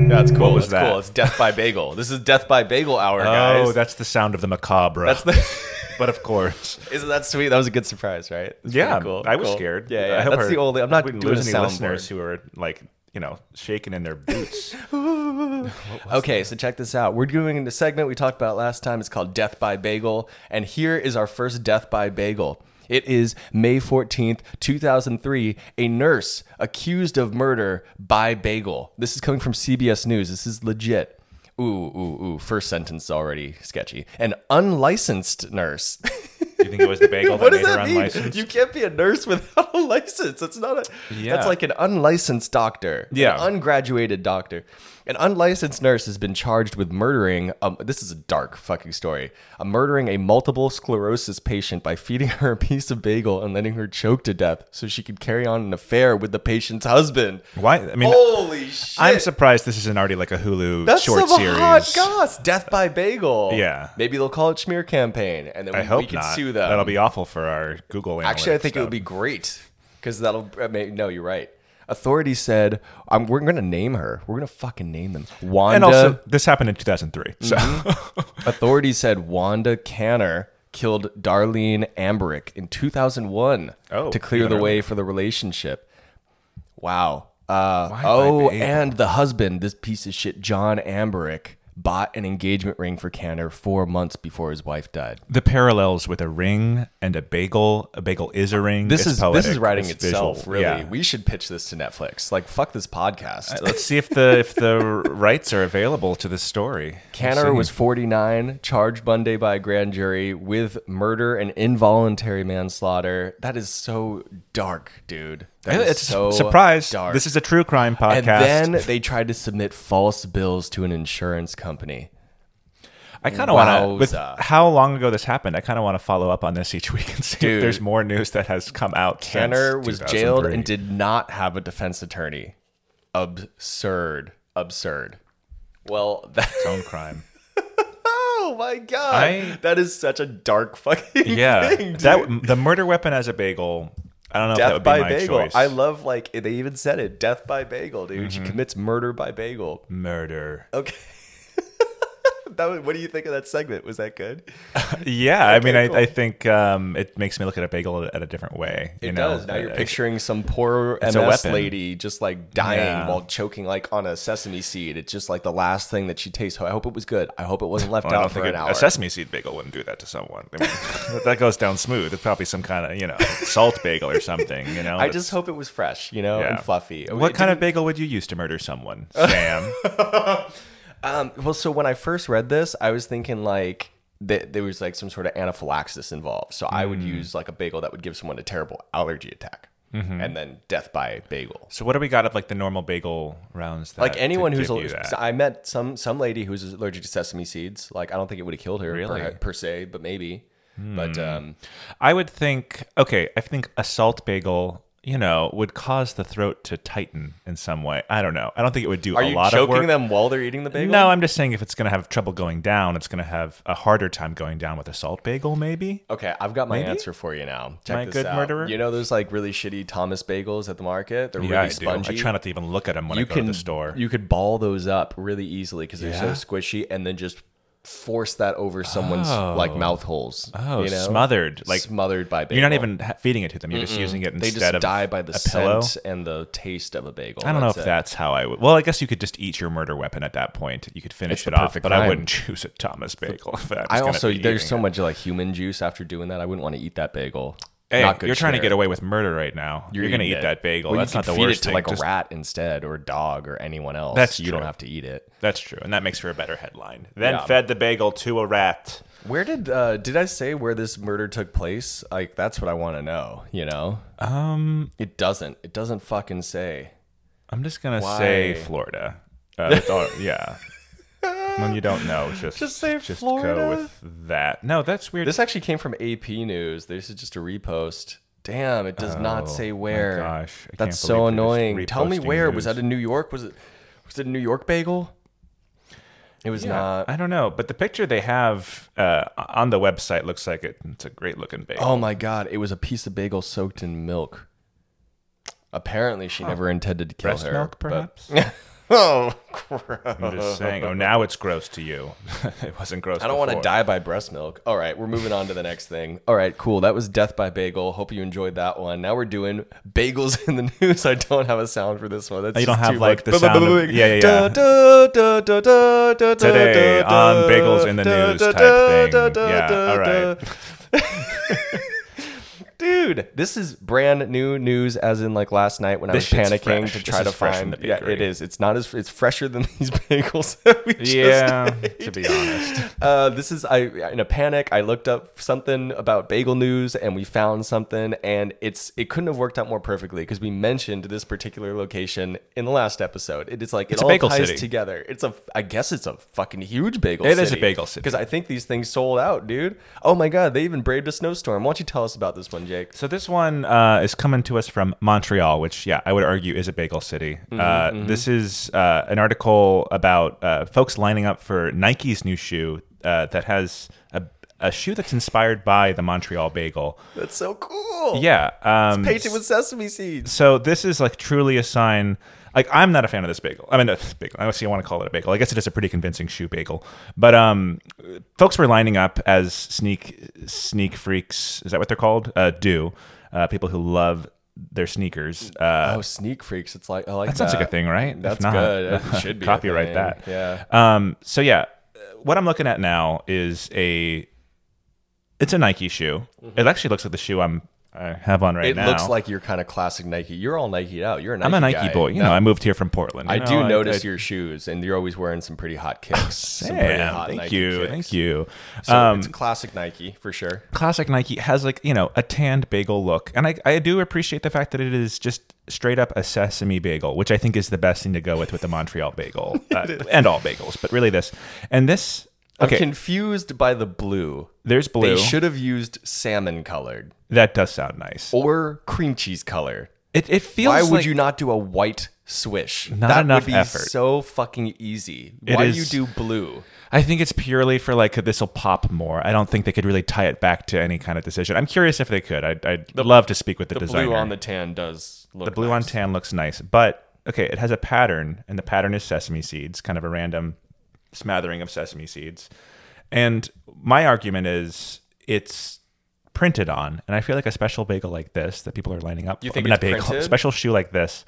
S2: That's cool.
S1: Oh, was
S2: that's
S1: that?
S2: cool. It's Death by Bagel. This is Death by Bagel hour, oh, guys.
S1: Oh, that's the sound of the macabre.
S2: That's the.
S1: but of course.
S2: Isn't that sweet? That was a good surprise, right?
S1: Yeah,
S2: cool.
S1: I was
S2: Cool.
S1: scared.
S2: Yeah,
S1: I
S2: yeah.
S1: hope
S2: That's
S1: our-
S2: the only. I'm not doing
S1: didn't lose any listeners who are like, you know, shaking in their boots.
S2: Okay, so check this out. We're doing the segment we talked about last time. It's called Death by Bagel, and here is our first Death by Bagel. It is May 14th, 2003. A nurse accused of murder by bagel. This is coming from CBS News. This is legit. Ooh, ooh, ooh. First sentence already sketchy. An unlicensed nurse.
S1: Do you think it was the bagel that
S2: what does
S1: made her
S2: mean?
S1: unlicensed?
S2: You can't be a nurse without a license. That's not a.
S1: Yeah.
S2: That's like an unlicensed doctor.
S1: Yeah.
S2: An ungraduated doctor. An unlicensed nurse has been charged with murdering. Um, this is a dark fucking story. Uh, murdering a multiple sclerosis patient by feeding her a piece of bagel and letting her choke to death so she could carry on an affair with the patient's husband.
S1: Why? I mean,
S2: Holy shit!
S1: I'm surprised this isn't already like a Hulu
S2: That's
S1: short
S2: some
S1: series.
S2: hot goss. Death by bagel.
S1: Yeah.
S2: Maybe they'll call it smear campaign, and then
S1: I
S2: we,
S1: hope
S2: we can
S1: not.
S2: sue them.
S1: That'll be awful for our Google.
S2: Actually, I think it would be great because that'll. I mean, no, you're right. Authorities said, um, "We're going to name her. We're going to fucking name them." Wanda.
S1: And also, this happened in 2003. So
S2: Mm-hmm. authorities said Wanda Canner killed Darlene Amberick in 2001
S1: Oh,
S2: to clear the way for the relationship. Wow. Uh, oh, and the husband, this piece of shit, John Amberick, bought an engagement ring for Canner four months before his wife died.
S1: the parallels with a ring and a bagel. A bagel is a ring.
S2: This
S1: It's
S2: is
S1: poetic.
S2: this is writing
S1: It's
S2: itself.
S1: visual.
S2: Really,
S1: Yeah.
S2: we should pitch this to Netflix. Like, fuck this podcast.
S1: Uh, let's see if the if the rights are available to this story.
S2: Canner was 49, charged Monday by a grand jury with murder and involuntary manslaughter. That is so dark, dude. That
S1: It's a
S2: so
S1: surprise.
S2: dark.
S1: This is a true crime podcast.
S2: and then they tried to submit false bills to an insurance company.
S1: I kind of want to. With how long ago this happened, I kind of want to follow up on this each week and see
S2: Dude.
S1: if there's more news that has come out. Since
S2: was jailed and did not have a defense attorney. Absurd. Absurd. Well,
S1: that's own crime.
S2: oh my god,
S1: I-
S2: that is such a dark fucking
S1: Yeah,
S2: thing, dude.
S1: that the murder weapon as a bagel. I don't know if that
S2: Death
S1: would
S2: by
S1: be my
S2: bagel.
S1: choice.
S2: I love like they even said it. Death by bagel, dude.
S1: Mm-hmm.
S2: She commits murder by bagel.
S1: murder.
S2: Okay. That was, what do you think of that segment? Was that good?
S1: Yeah, I mean,
S2: cool.
S1: I, I think um, it makes me look at a bagel at a different way. You
S2: It
S1: know?
S2: does. Now you're
S1: Uh,
S2: picturing some poor
S1: It's
S2: MS lady just like dying
S1: Yeah.
S2: while choking like on a sesame seed. It's just like the last thing that she tastes. I hope it was good. I hope it wasn't left
S1: Well, I
S2: out
S1: don't
S2: for
S1: think
S2: an
S1: it-
S2: hour.
S1: a sesame seed bagel wouldn't do that to someone. I mean, that goes down smooth. It's probably some kind of you know salt bagel or something. You know,
S2: I just hope it was fresh, you know, and fluffy.
S1: What
S2: It
S1: kind of
S2: didn't-
S1: bagel would you use to murder someone, Sam?
S2: Um, well, so when I first read this, I was thinking like that there was like some sort of anaphylaxis involved. So I
S1: Hmm.
S2: would use like a bagel that would give someone a terrible allergy attack,
S1: Mm-hmm.
S2: and then death by bagel.
S1: so what do we got of like the normal bagel rounds? That,
S2: Like anyone
S1: to
S2: who's,
S1: give
S2: al-
S1: you that?
S2: I met some some lady who's allergic to sesame seeds. Like I don't think it would have killed her
S1: Really?
S2: per, per se, but maybe. But um,
S1: I would think, okay, I think a salt bagel, you know, would cause the throat to tighten in some way. I don't know. I don't think it would do
S2: are
S1: a
S2: you
S1: lot of
S2: choking
S1: work.
S2: them while they're eating the bagel?
S1: No, I'm just saying if it's going to have trouble going down, it's going to have a harder time going down with a salt bagel, maybe.
S2: Okay, I've got my
S1: Maybe?
S2: answer for you now. Check
S1: My
S2: this
S1: good
S2: out.
S1: murderer?
S2: You know those like really shitty Thomas bagels at the market? They're
S1: Yeah,
S2: really
S1: I do.
S2: spongy.
S1: I try not to even look at them when I go to the store.
S2: You could ball those up really easily because they're
S1: Yeah?
S2: so squishy, and then just force that over someone's like oh. mouth holes.
S1: oh,
S2: you know?
S1: smothered. Like
S2: smothered by bagel.
S1: you're not even feeding it to them. You're just using it
S2: They just
S1: of
S2: die by the
S1: a pillow.
S2: and the taste of a bagel.
S1: I don't know if
S2: That's it.
S1: that's how I would. Well, I guess you could just eat your murder weapon at that point. You could finish
S2: It's
S1: it off, but I wouldn't choose a Thomas bagel. If that
S2: I also there's so
S1: it.
S2: much like human juice after doing that. I wouldn't want to eat that bagel.
S1: Hey,
S2: not good
S1: you're trying to get away with murder right now. You're, gonna eat
S2: it.
S1: that bagel.
S2: Well,
S1: that's not the
S2: feed
S1: worst
S2: it to
S1: thing.
S2: like
S1: Just-
S2: a rat instead, or a dog, or anyone else.
S1: That's
S2: you don't have to eat it.
S1: That's true, and that makes for a better headline. Then
S2: Yeah.
S1: fed the bagel to a rat.
S2: Where did uh, did I say where this murder took place? Like that's what I want to know. You know,
S1: Um,
S2: it doesn't. It doesn't fucking say.
S1: I'm just gonna
S2: Why?
S1: say Florida. Uh, yeah. When you don't know, just
S2: Just say
S1: just
S2: Florida?
S1: go with that. No, that's weird.
S2: This actually came from AP News. This is just a repost. Damn, it does
S1: Oh,
S2: not say
S1: my
S2: where.
S1: gosh, I
S2: that's
S1: can't
S2: so
S1: believe they're just
S2: annoying. Tell me
S1: reposting
S2: where. Was that in New York? Was it? Was it a New York bagel? It was
S1: Yeah,
S2: not.
S1: I don't know, but the picture they have uh, on the website looks like it, it's a great looking bagel.
S2: Oh my god! It was a piece of bagel soaked in milk. Apparently, she never intended to kill
S1: Breast
S2: her.
S1: milk,
S2: but-
S1: perhaps.
S2: oh, gross.
S1: I'm just saying. Oh, now it's gross to you. it wasn't gross.
S2: I don't want to die by breast milk. All right, we're moving on to the next thing. All right, cool. That was Death by Bagel. Hope you enjoyed that one. Now we're doing bagels in the news. I don't have a sound for this one. That's
S1: Oh, you don't
S2: just
S1: have,
S2: too
S1: like,
S2: much.
S1: the sound of- yeah, yeah, yeah.
S2: Da, da, da, da, da, da, da,
S1: Today
S2: da,
S1: on
S2: da,
S1: Bagels in the
S2: da,
S1: News
S2: da,
S1: type
S2: da,
S1: thing.
S2: da, da,
S1: Yeah,
S2: da,
S1: all right.
S2: Dude, this is brand new news. As in, like last night when
S1: This
S2: I was panicking
S1: fresh.
S2: to try
S1: is
S2: to find. Yeah, it is. It's not as. It's fresher than these bagels that we
S1: Yeah, to be honest.
S2: uh, this is I in a panic. I looked up something about bagel news, and we found something, and it's it couldn't have worked out more perfectly because we mentioned this particular location in the last episode. It is like
S1: It's
S2: it all ties
S1: city.
S2: together. It's a I guess it's a fucking huge bagel.
S1: It
S2: city.
S1: is a bagel city.
S2: because I think these things sold out, dude. Oh my god, they even braved a snowstorm. Why don't you tell us about this one, Jake?
S1: So this one uh, is coming to us from Montreal, which yeah, I would argue is a bagel city.
S2: Mm-hmm,
S1: uh, This is uh, an article about uh, folks lining up for Nike's new shoe uh, that has a, a shoe that's inspired by the Montreal bagel.
S2: That's so cool.
S1: Yeah, um,
S2: painted with sesame seeds.
S1: so this is like truly a sign. Like I'm not a fan of this bagel. I mean, uh, bagel. I see. I want to call it a bagel. I guess it is a pretty convincing shoe bagel. But um, folks were lining up as sneak sneak freaks. Is that what they're called? Uh, do uh, people who love their sneakers? Uh,
S2: Oh, sneak freaks! It's like I like
S1: that sounds like a thing, right?
S2: That's
S1: not,
S2: good. It should be
S1: copyright that.
S2: Yeah.
S1: Um. So yeah, what I'm looking at now is a. It's a Nike shoe. It actually looks like the shoe I'm I have on right
S2: Mm-hmm. It looks like you're kind of classic Nike. You're all Nike'd out. You're a Nike
S1: I'm a Nike
S2: guy.
S1: boy. You
S2: No,
S1: know, I moved here from Portland.
S2: I
S1: you
S2: do
S1: know,
S2: notice
S1: I,
S2: your shoes, and you're always wearing some pretty hot kicks. pretty
S1: Sam, thank
S2: Nike
S1: you,
S2: kicks.
S1: thank you.
S2: So
S1: um,
S2: it's classic Nike for sure.
S1: classic Nike has like you know a tanned bagel look, and I I do appreciate the fact that it is just straight up a sesame bagel, which I think is the best thing to go with with the Montreal bagel uh, and all bagels, but really this and this.
S2: I'm confused by the blue.
S1: there's blue.
S2: They should have used salmon colored
S1: that does sound nice.
S2: or cream cheese color.
S1: It it feels.
S2: Why would
S1: like-
S2: you not do a white swish?
S1: Not
S2: that
S1: enough
S2: would be
S1: effort.
S2: so fucking easy.
S1: It
S2: Why
S1: is-
S2: do you do blue?
S1: I think it's purely for like this will pop more. I don't think they could really tie it back to any kind of decision. I'm curious if they could. I'd, I'd love to speak with the, designer.
S2: The
S1: designer.
S2: blue on the tan does look
S1: the blue on
S2: nice.
S1: tan looks nice, but okay, it has a pattern, and the pattern is sesame seeds, kind of a random smattering of sesame seeds. And my argument is it's printed on, and I feel like a special bagel like this that people are lining up.
S2: You
S1: for-
S2: think
S1: I mean,
S2: it's
S1: not bagel,
S2: printed?
S1: special shoe like this.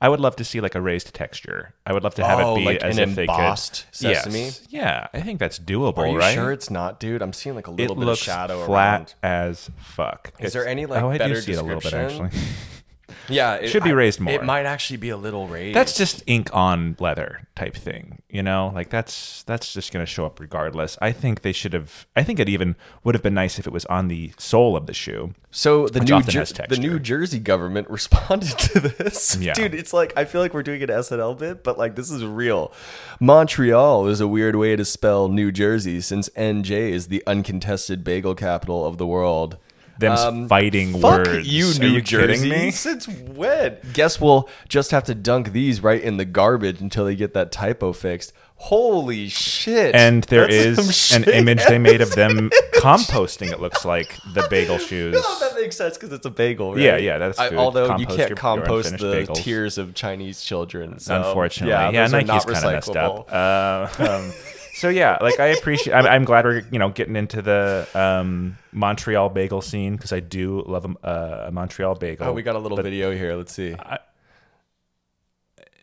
S1: I would love to see like a raised texture. I would love to have
S2: Oh,
S1: it be
S2: like
S1: as
S2: an
S1: if they
S2: embossed
S1: could.
S2: sesame?
S1: Yes. Yeah, I think that's doable,
S2: Are you
S1: right?
S2: sure it's not, dude? I'm seeing like a
S1: it
S2: little bit of shadow
S1: flat
S2: around.
S1: as fuck.
S2: Is there any, like,
S1: oh, I
S2: better
S1: do see it a little bit
S2: description?
S1: actually.
S2: Yeah, it
S1: Should be
S2: I-
S1: raised more.
S2: It might actually be a little raised.
S1: That's just ink on leather type thing, you know. Like that's that's just going to show up regardless. I think they should have. I think it even would have been nice if it was on the sole of the shoe.
S2: So the new Jer- the. New Jersey government responded to this.
S1: Yeah.
S2: Dude, it's like I feel like we're doing an SNL bit, but like this is real. Montreal is a weird way to spell New Jersey since NJ is the uncontested bagel capital of the world.
S1: Them fighting
S2: Um, Fuck
S1: words.
S2: you,
S1: Are
S2: New
S1: you kidding
S2: Jersey.
S1: me?
S2: Since when? Guess we'll just have to dunk these right in the garbage until they get that typo fixed. Holy shit!
S1: And there
S2: That's
S1: is an image they made of them composting. It looks like the bagel shoes.
S2: No, that makes sense because it's a bagel, right?
S1: Yeah, yeah, that's
S2: I- although you can't
S1: your- your
S2: compost the
S1: bagels.
S2: tears of Chinese children. So,
S1: unfortunately.
S2: yeah,
S1: Yeah, Nike's kind of messed up. Uh, um, so yeah, like I appreciate. I'm, I'm glad we're you know getting into the um, Montreal bagel scene because I do love a, uh, a Montreal bagel.
S2: Oh, we got a little video here. Let's see.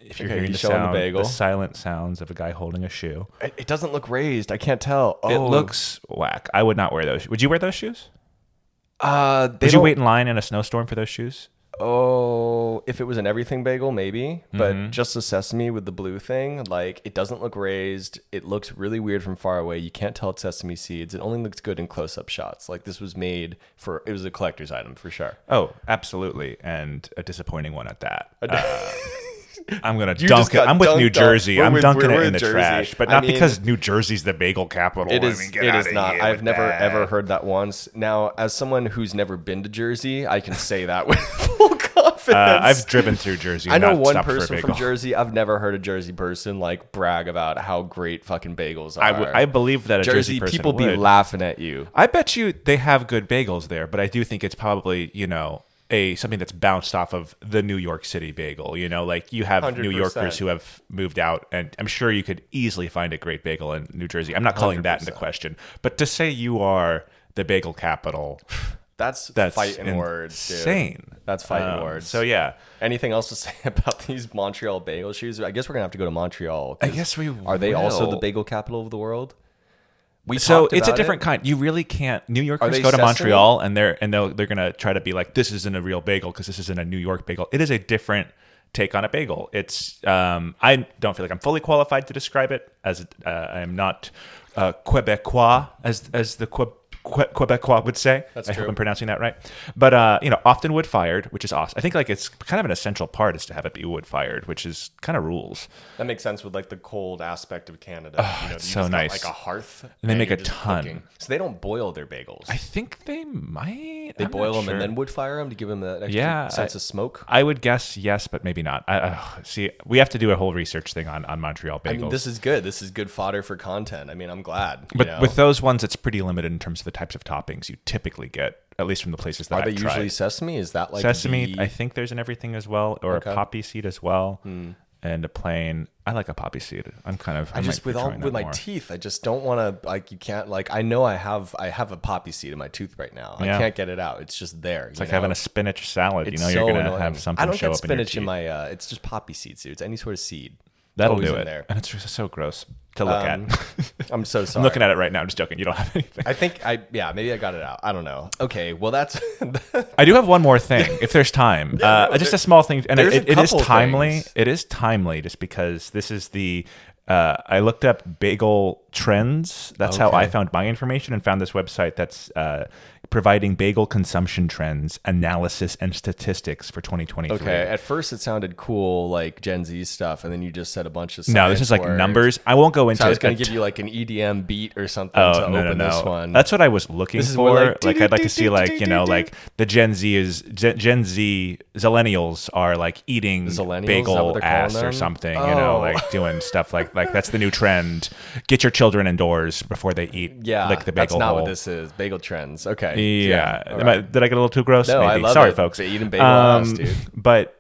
S1: if you're
S2: okay,
S1: hearing the
S2: showing the
S1: sound,
S2: bagel.
S1: silent sounds of a guy holding a shoe.
S2: It, it doesn't look raised. I can't tell. Oh,
S1: It looks whack. I would not wear those. Would you wear those shoes?
S2: Uh, they
S1: Would you wait in line in a snowstorm for those shoes?
S2: Oh, if it was an everything bagel, maybe. But
S1: Mm-hmm.
S2: just a sesame with the blue thing, like it doesn't look raised. It looks really weird from far away. You can't tell it's sesame seeds. It only looks good in close-up shots. Like this was made for. It was a collector's item for sure.
S1: Oh, absolutely, and a disappointing one at that. Uh, I'm gonna
S2: You
S1: dunk it. I'm with New. Jersey. I'm
S2: with-
S1: dunking it in the
S2: Jersey.
S1: trash, but
S2: I
S1: not
S2: mean-
S1: because New Jersey's the bagel capital.
S2: It
S1: I
S2: is.
S1: mean, get
S2: it is not. I've never
S1: that.
S2: ever heard that once. Now, as someone who's never been to Jersey, I can say that with full confidence.
S1: Uh, I've driven through Jersey.
S2: I know one
S1: stopped for a
S2: person from. Jersey. I've never heard a Jersey person like brag about how great fucking bagels are.
S1: I, w- I believe that a Jersey,
S2: Jersey
S1: person
S2: people be laughing at you.
S1: I bet you they have good bagels there, but I do think it's probably you know a something that's bounced off of the New York City bagel. You know, like you have New
S2: 100%.
S1: Yorkers who have moved out, and I'm sure you could easily find a great bagel in New Jersey. I'm not calling that into question, but to say you are the bagel capital,
S2: That's,
S1: that's
S2: fighting words, dude.
S1: insane.
S2: That's fighting
S1: Um,
S2: words.
S1: So yeah,
S2: Anything else to say about these Montreal bagel shoes? I guess we're gonna have to go to Montreal.
S1: I guess we
S2: are they also the bagel capital of the world? We
S1: so it's a different
S2: it.
S1: kind. You really can't. New Yorkers go to? Montreal and they're and they're they're gonna try to be like this isn't a real bagel because this isn't a New York bagel. It is a different take on a bagel. It's um, I don't feel like I'm fully qualified to describe it as uh, I am not uh, Quebecois as as the Que- Que- Quebecois would say.
S2: That's
S1: I
S2: true.
S1: hope I'm pronouncing that right. But uh, you know, often wood fired, which is awesome. I think like it's kind of an essential part is to have it be wood fired, which is kind of rules.
S2: That makes sense with like the cold aspect of Canada. you know,
S1: it's
S2: you
S1: so
S2: just got,
S1: nice.
S2: like a hearth,
S1: And they make
S2: you're
S1: a
S2: just
S1: ton.
S2: So they don't boil their bagels.
S1: I think they might.
S2: they
S1: I'm
S2: boil them
S1: sure.
S2: and then wood fire them to give them that extra
S1: Yeah,
S2: sense
S1: I-
S2: of smoke.
S1: I would guess yes, but maybe not. I, uh, see, we have to do a whole research thing on, on Montreal bagels.
S2: I mean, this is good. This is good fodder for content. I mean, I'm glad. you
S1: but
S2: know?
S1: with those ones, it's pretty limited in terms of the types of toppings you typically get, at least from the places that
S2: are
S1: I've
S2: they
S1: tried.
S2: usually sesame? Is that like
S1: Sesame,
S2: the-
S1: I think there's in everything as well, or
S2: Okay.
S1: A poppy seed as well, and a plain. I like a poppy seed. I'm kind of. I,
S2: I just with all with my
S1: more.
S2: teeth, I just don't want to like you can't like I know I have I have a poppy seed in my tooth right now. I can't get it out. It's just there.
S1: It's like having a spinach salad. You know,
S2: so
S1: you're gonna
S2: annoying.
S1: have something
S2: I don't
S1: show
S2: get
S1: up in
S2: spinach in,
S1: teeth.
S2: my. Uh, it's just poppy seeds, dude. It's any sort of seed.
S1: That'll
S2: always
S1: do
S2: in
S1: it,
S2: there.
S1: and it's just so gross to look
S2: Um,
S1: at.
S2: I'm so sorry.
S1: I'm looking at it right now. I'm just joking. You don't have anything.
S2: I think I yeah maybe I got it out. I don't know. Okay, well that's
S1: I do have one more thing, if there's time. uh, just a small thing, and
S2: there's
S1: it,
S2: a
S1: it is
S2: couple
S1: timely.
S2: things.
S1: It is timely, just because this is the. Uh, I looked up bagel trends. That's how I
S2: Okay.
S1: found my information, and found this website that's uh, providing bagel consumption trends, analysis, and statistics for 2023.
S2: okay. At first it sounded cool like Gen Z stuff, and then you just said a bunch of stuff.
S1: No, this is like
S2: words.
S1: numbers. I won't go into.
S2: So I was going to give you like an EDM beat or something
S1: Oh
S2: to
S1: no no
S2: open
S1: no!
S2: this one.
S1: That's what I was looking
S2: This
S1: for. Like,
S2: like,
S1: I'd like to see like you know like the Gen Z is Gen, Z Zillennials are like eating bagel ass or something. You know,
S2: Oh.
S1: like doing stuff like like that's the new trend. Get your children indoors before they eat.
S2: yeah,
S1: lick the bagel.
S2: that's
S1: not
S2: what this is. Bagel trends. Okay.
S1: Yeah.
S2: all
S1: Am I- did I get a little too gross?
S2: No, I
S1: Maybe.
S2: love
S1: Sorry,
S2: it.
S1: folks.
S2: Eating bagel ass, um, dude.
S1: But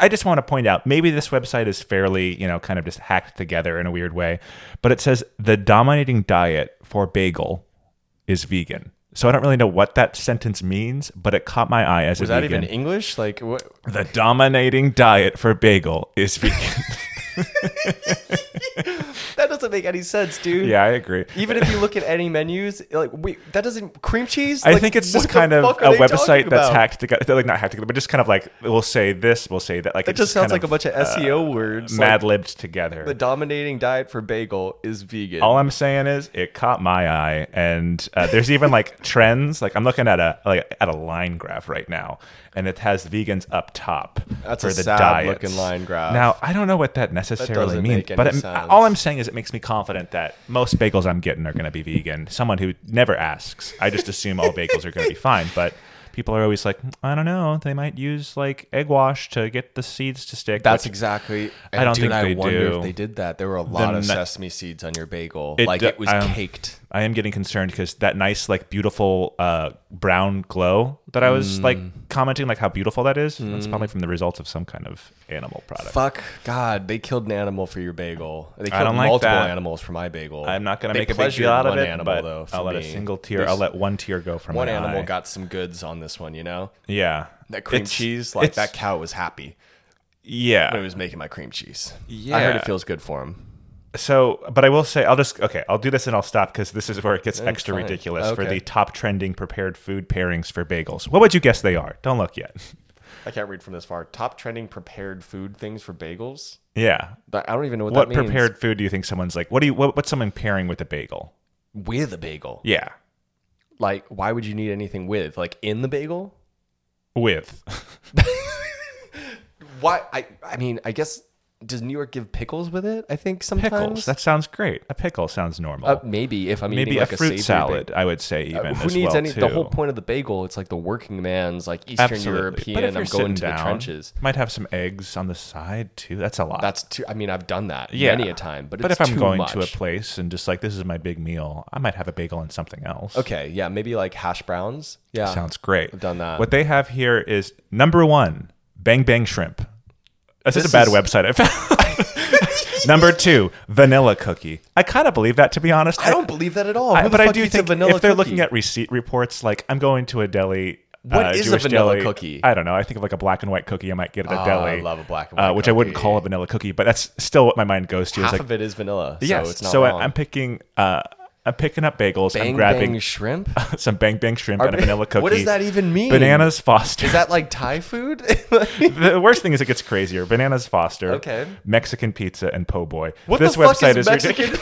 S1: I just want to point out maybe this website is fairly, you know, kind of just hacked together in a weird way, but it says the dominating diet for bagel is vegan. So I don't really know what that sentence means, but it caught my eye as
S2: Was
S1: a
S2: that
S1: vegan.
S2: even English? Like what?
S1: the dominating diet for bagel is vegan.
S2: That doesn't make any sense, dude.
S1: yeah, I agree.
S2: Even if you look at any menus, like wait, that doesn't cream cheese.
S1: I
S2: Like,
S1: think it's just kind of a website that's hacked together. Like not hacked together, but just kind of like we'll say this, we'll say that. Like
S2: That
S1: it
S2: just sounds like a bunch of SEO words. like,
S1: mad libbed together.
S2: the dominating diet for bagel is vegan.
S1: All I'm saying is it caught my eye, and uh, there's even like trends. Like I'm looking at a like at a line graph right now, and it has vegans up top
S2: That's
S1: for
S2: a
S1: the
S2: sad
S1: diets.
S2: looking line graph.
S1: Now I don't know what that necessarily
S2: doesn't
S1: means, but it, all I'm saying is it makes me confident that most bagels I'm getting are going to be vegan. Someone who never asks, I just assume all bagels are going to be fine, but. People are always like, I don't know. They might use like egg wash to get the seeds to stick.
S2: That's
S1: which-
S2: exactly.
S1: I don't
S2: dude,
S1: think
S2: I
S1: they
S2: wonder
S1: do.
S2: if they did that. There were a lot of
S1: na-
S2: sesame seeds on your bagel.
S1: It
S2: like it was
S1: um,
S2: caked.
S1: I am getting concerned because that nice, like, beautiful uh, brown glow that I was like
S2: Mm.
S1: commenting, like how beautiful that is. That's probably from the results of some kind of animal product.
S2: Fuck God, they killed an animal for your bagel. They
S1: I
S2: killed
S1: don't like
S2: multiple
S1: that.
S2: animals for my bagel.
S1: I'm not going to
S2: They
S1: make a big
S2: pleasured
S1: deal out of
S2: one
S1: it,
S2: animal,
S1: but
S2: though, for
S1: I'll let a
S2: me.
S1: single tear. I'll let one tear go from
S2: one
S1: my
S2: animal
S1: eye.
S2: got some goods on this one. You know
S1: yeah
S2: that cream
S1: It's-
S2: cheese. Like
S1: it's-
S2: that cow was happy
S1: Yeah.
S2: when it was making my cream cheese. Yeah I
S1: Yeah.
S2: heard it feels good for him.
S1: So, but I will say, I'll just okay. I'll do this and I'll stop because this is where it gets extra
S2: fine.
S1: ridiculous for the top trending prepared food pairings for bagels. What would you guess they are? Don't look yet.
S2: I can't read from this far. Top trending prepared food things for bagels.
S1: yeah.
S2: But I don't even know what,
S1: What
S2: that means.
S1: prepared food do you think someone's like? What do you? What, what's someone pairing with a bagel?
S2: with a bagel?
S1: Yeah.
S2: Like, why would you need anything with? Like in the bagel?
S1: With.
S2: Why? I I mean, I guess does New York give pickles with it? I think sometimes.
S1: pickles. That sounds great. A pickle sounds normal.
S2: uh, maybe if I'm
S1: Maybe
S2: eating
S1: a
S2: like
S1: fruit
S2: savory
S1: salad.
S2: bagel.
S1: I would say even
S2: Uh, who needs
S1: well
S2: any?
S1: too.
S2: The whole point of the bagel, it's like the working man's, like Eastern
S1: Absolutely.
S2: European.
S1: But if
S2: I'm
S1: you're
S2: going
S1: sitting
S2: to
S1: down,
S2: the trenches.
S1: Might have some eggs on the side too. That's a lot.
S2: That's too. I mean, I've done that
S1: yeah.
S2: many a time, but
S1: but if I'm going
S2: much.
S1: to a place and just like this is my big meal, I might have a bagel and something else.
S2: okay, yeah, maybe like hash browns. Yeah,
S1: Sounds great.
S2: I've done that.
S1: What they have here is number one, Bang Bang Shrimp. This, is
S2: This
S1: a bad
S2: is-
S1: website I found. number two, Vanilla Cookie. I kind of believe that to be honest.
S2: I don't believe that at all.
S1: I- but I do think
S2: vanilla
S1: if they're
S2: cookie?
S1: looking at receipt reports, like I'm going to a deli.
S2: What
S1: uh,
S2: is a vanilla
S1: deli,
S2: cookie?
S1: I don't know. I think of like a black and white cookie I might get at a
S2: Oh,
S1: deli.
S2: I love a black and
S1: uh,
S2: white
S1: which I wouldn't call a vanilla cookie, but that's still what my mind goes to.
S2: half
S1: is like,
S2: of it is vanilla. So
S1: yes.
S2: it's not
S1: so I, I'm picking. Uh, I'm picking up bagels.
S2: bang
S1: I'm grabbing
S2: bang shrimp.
S1: some Bang Bang Shrimp
S2: Are
S1: and a vanilla cookie.
S2: What does that even mean?
S1: Bananas Foster.
S2: Is that like Thai food?
S1: the worst thing is it gets crazier. Bananas Foster.
S2: Okay.
S1: Mexican pizza and po' boy.
S2: What
S1: this
S2: the fuck
S1: website
S2: is
S1: is,
S2: Mexican?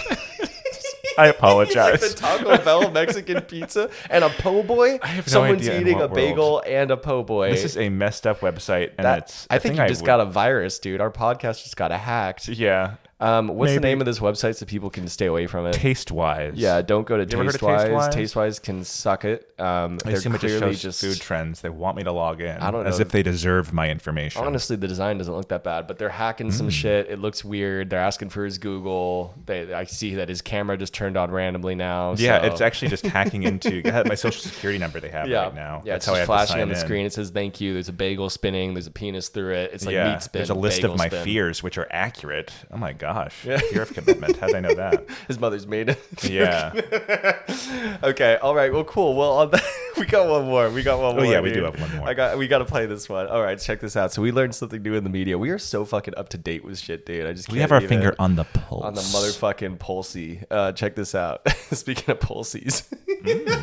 S1: I apologize.
S2: like the Taco Bell Mexican pizza and a po' boy.
S1: I have no
S2: Someone's
S1: idea in
S2: eating a bagel and a po' boy.
S1: this is a messed up website, and
S2: That-
S1: it's.
S2: I think you just
S1: would-
S2: got a virus, dude. Our podcast just got hacked.
S1: Yeah.
S2: Um, what's the name of this website so people can stay away from it?
S1: Taste wise.
S2: yeah, don't go to
S1: You ever heard of
S2: TasteWise.
S1: TasteWise?
S2: TasteWise can suck it. Um,
S1: I
S2: they're
S1: assume it just
S2: clearly
S1: shows
S2: just
S1: food trends. They want me to log in.
S2: I don't know.
S1: As
S2: know.
S1: if they deserve my information.
S2: Honestly, the design doesn't look that bad, but they're hacking some shit. It looks weird. They're asking for his Google. They, I see that his camera just turned on randomly now.
S1: yeah,
S2: so-
S1: it's actually just hacking into my social security number they have
S2: yeah.
S1: right now.
S2: Yeah,
S1: That's
S2: it's
S1: how I
S2: just
S1: have to
S2: flashing
S1: sign
S2: on the
S1: in.
S2: screen. It says thank you. There's a bagel spinning. There's a penis through it. It's like
S1: yeah,
S2: meat spin.
S1: there's a list of
S2: bagel
S1: my
S2: spin.
S1: fears, which are accurate. Oh my gosh, fear of commitment. How did I know that?
S2: His mother's made it.
S1: Yeah.
S2: okay. All right. Well, cool. Well, on the, we got one more. We got one
S1: Oh,
S2: more.
S1: yeah, we do have one more.
S2: I got. We got to play this one. All right. Check this out. So we learned something new in the media. We are so fucking up to date with shit, dude. I just
S1: We
S2: can't
S1: have our
S2: even-
S1: finger on the pulse.
S2: on the motherfucking pulsey. Uh, check this out. Speaking of pulseys,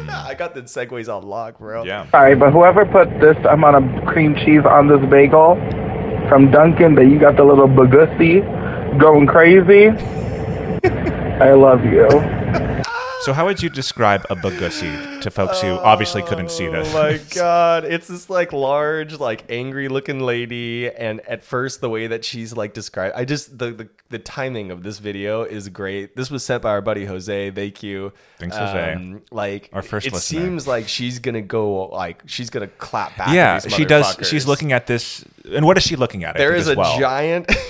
S2: I got the segues on lock, bro.
S1: Mm. Yeah.
S3: Sorry, but whoever put this amount of cream cheese on this bagel from Dunkin', that you got the little bagussi going crazy. I love you.
S1: So, how would you describe a bagussi to folks who obviously couldn't see this?
S2: Oh my god, it's this like large, like angry looking lady, and at first the way that she's like described, I just the, the the timing of this video is great. This was sent by our buddy Jose. Thank you.
S1: Thanks, Jose.
S2: Um, like
S1: Our first
S2: it
S1: listener.
S2: seems like she's gonna go like she's gonna clap back. at
S1: yeah,
S2: these
S1: she does. She's looking at this, and what is she looking at? I
S2: There
S1: think,
S2: a
S1: well?
S2: giant.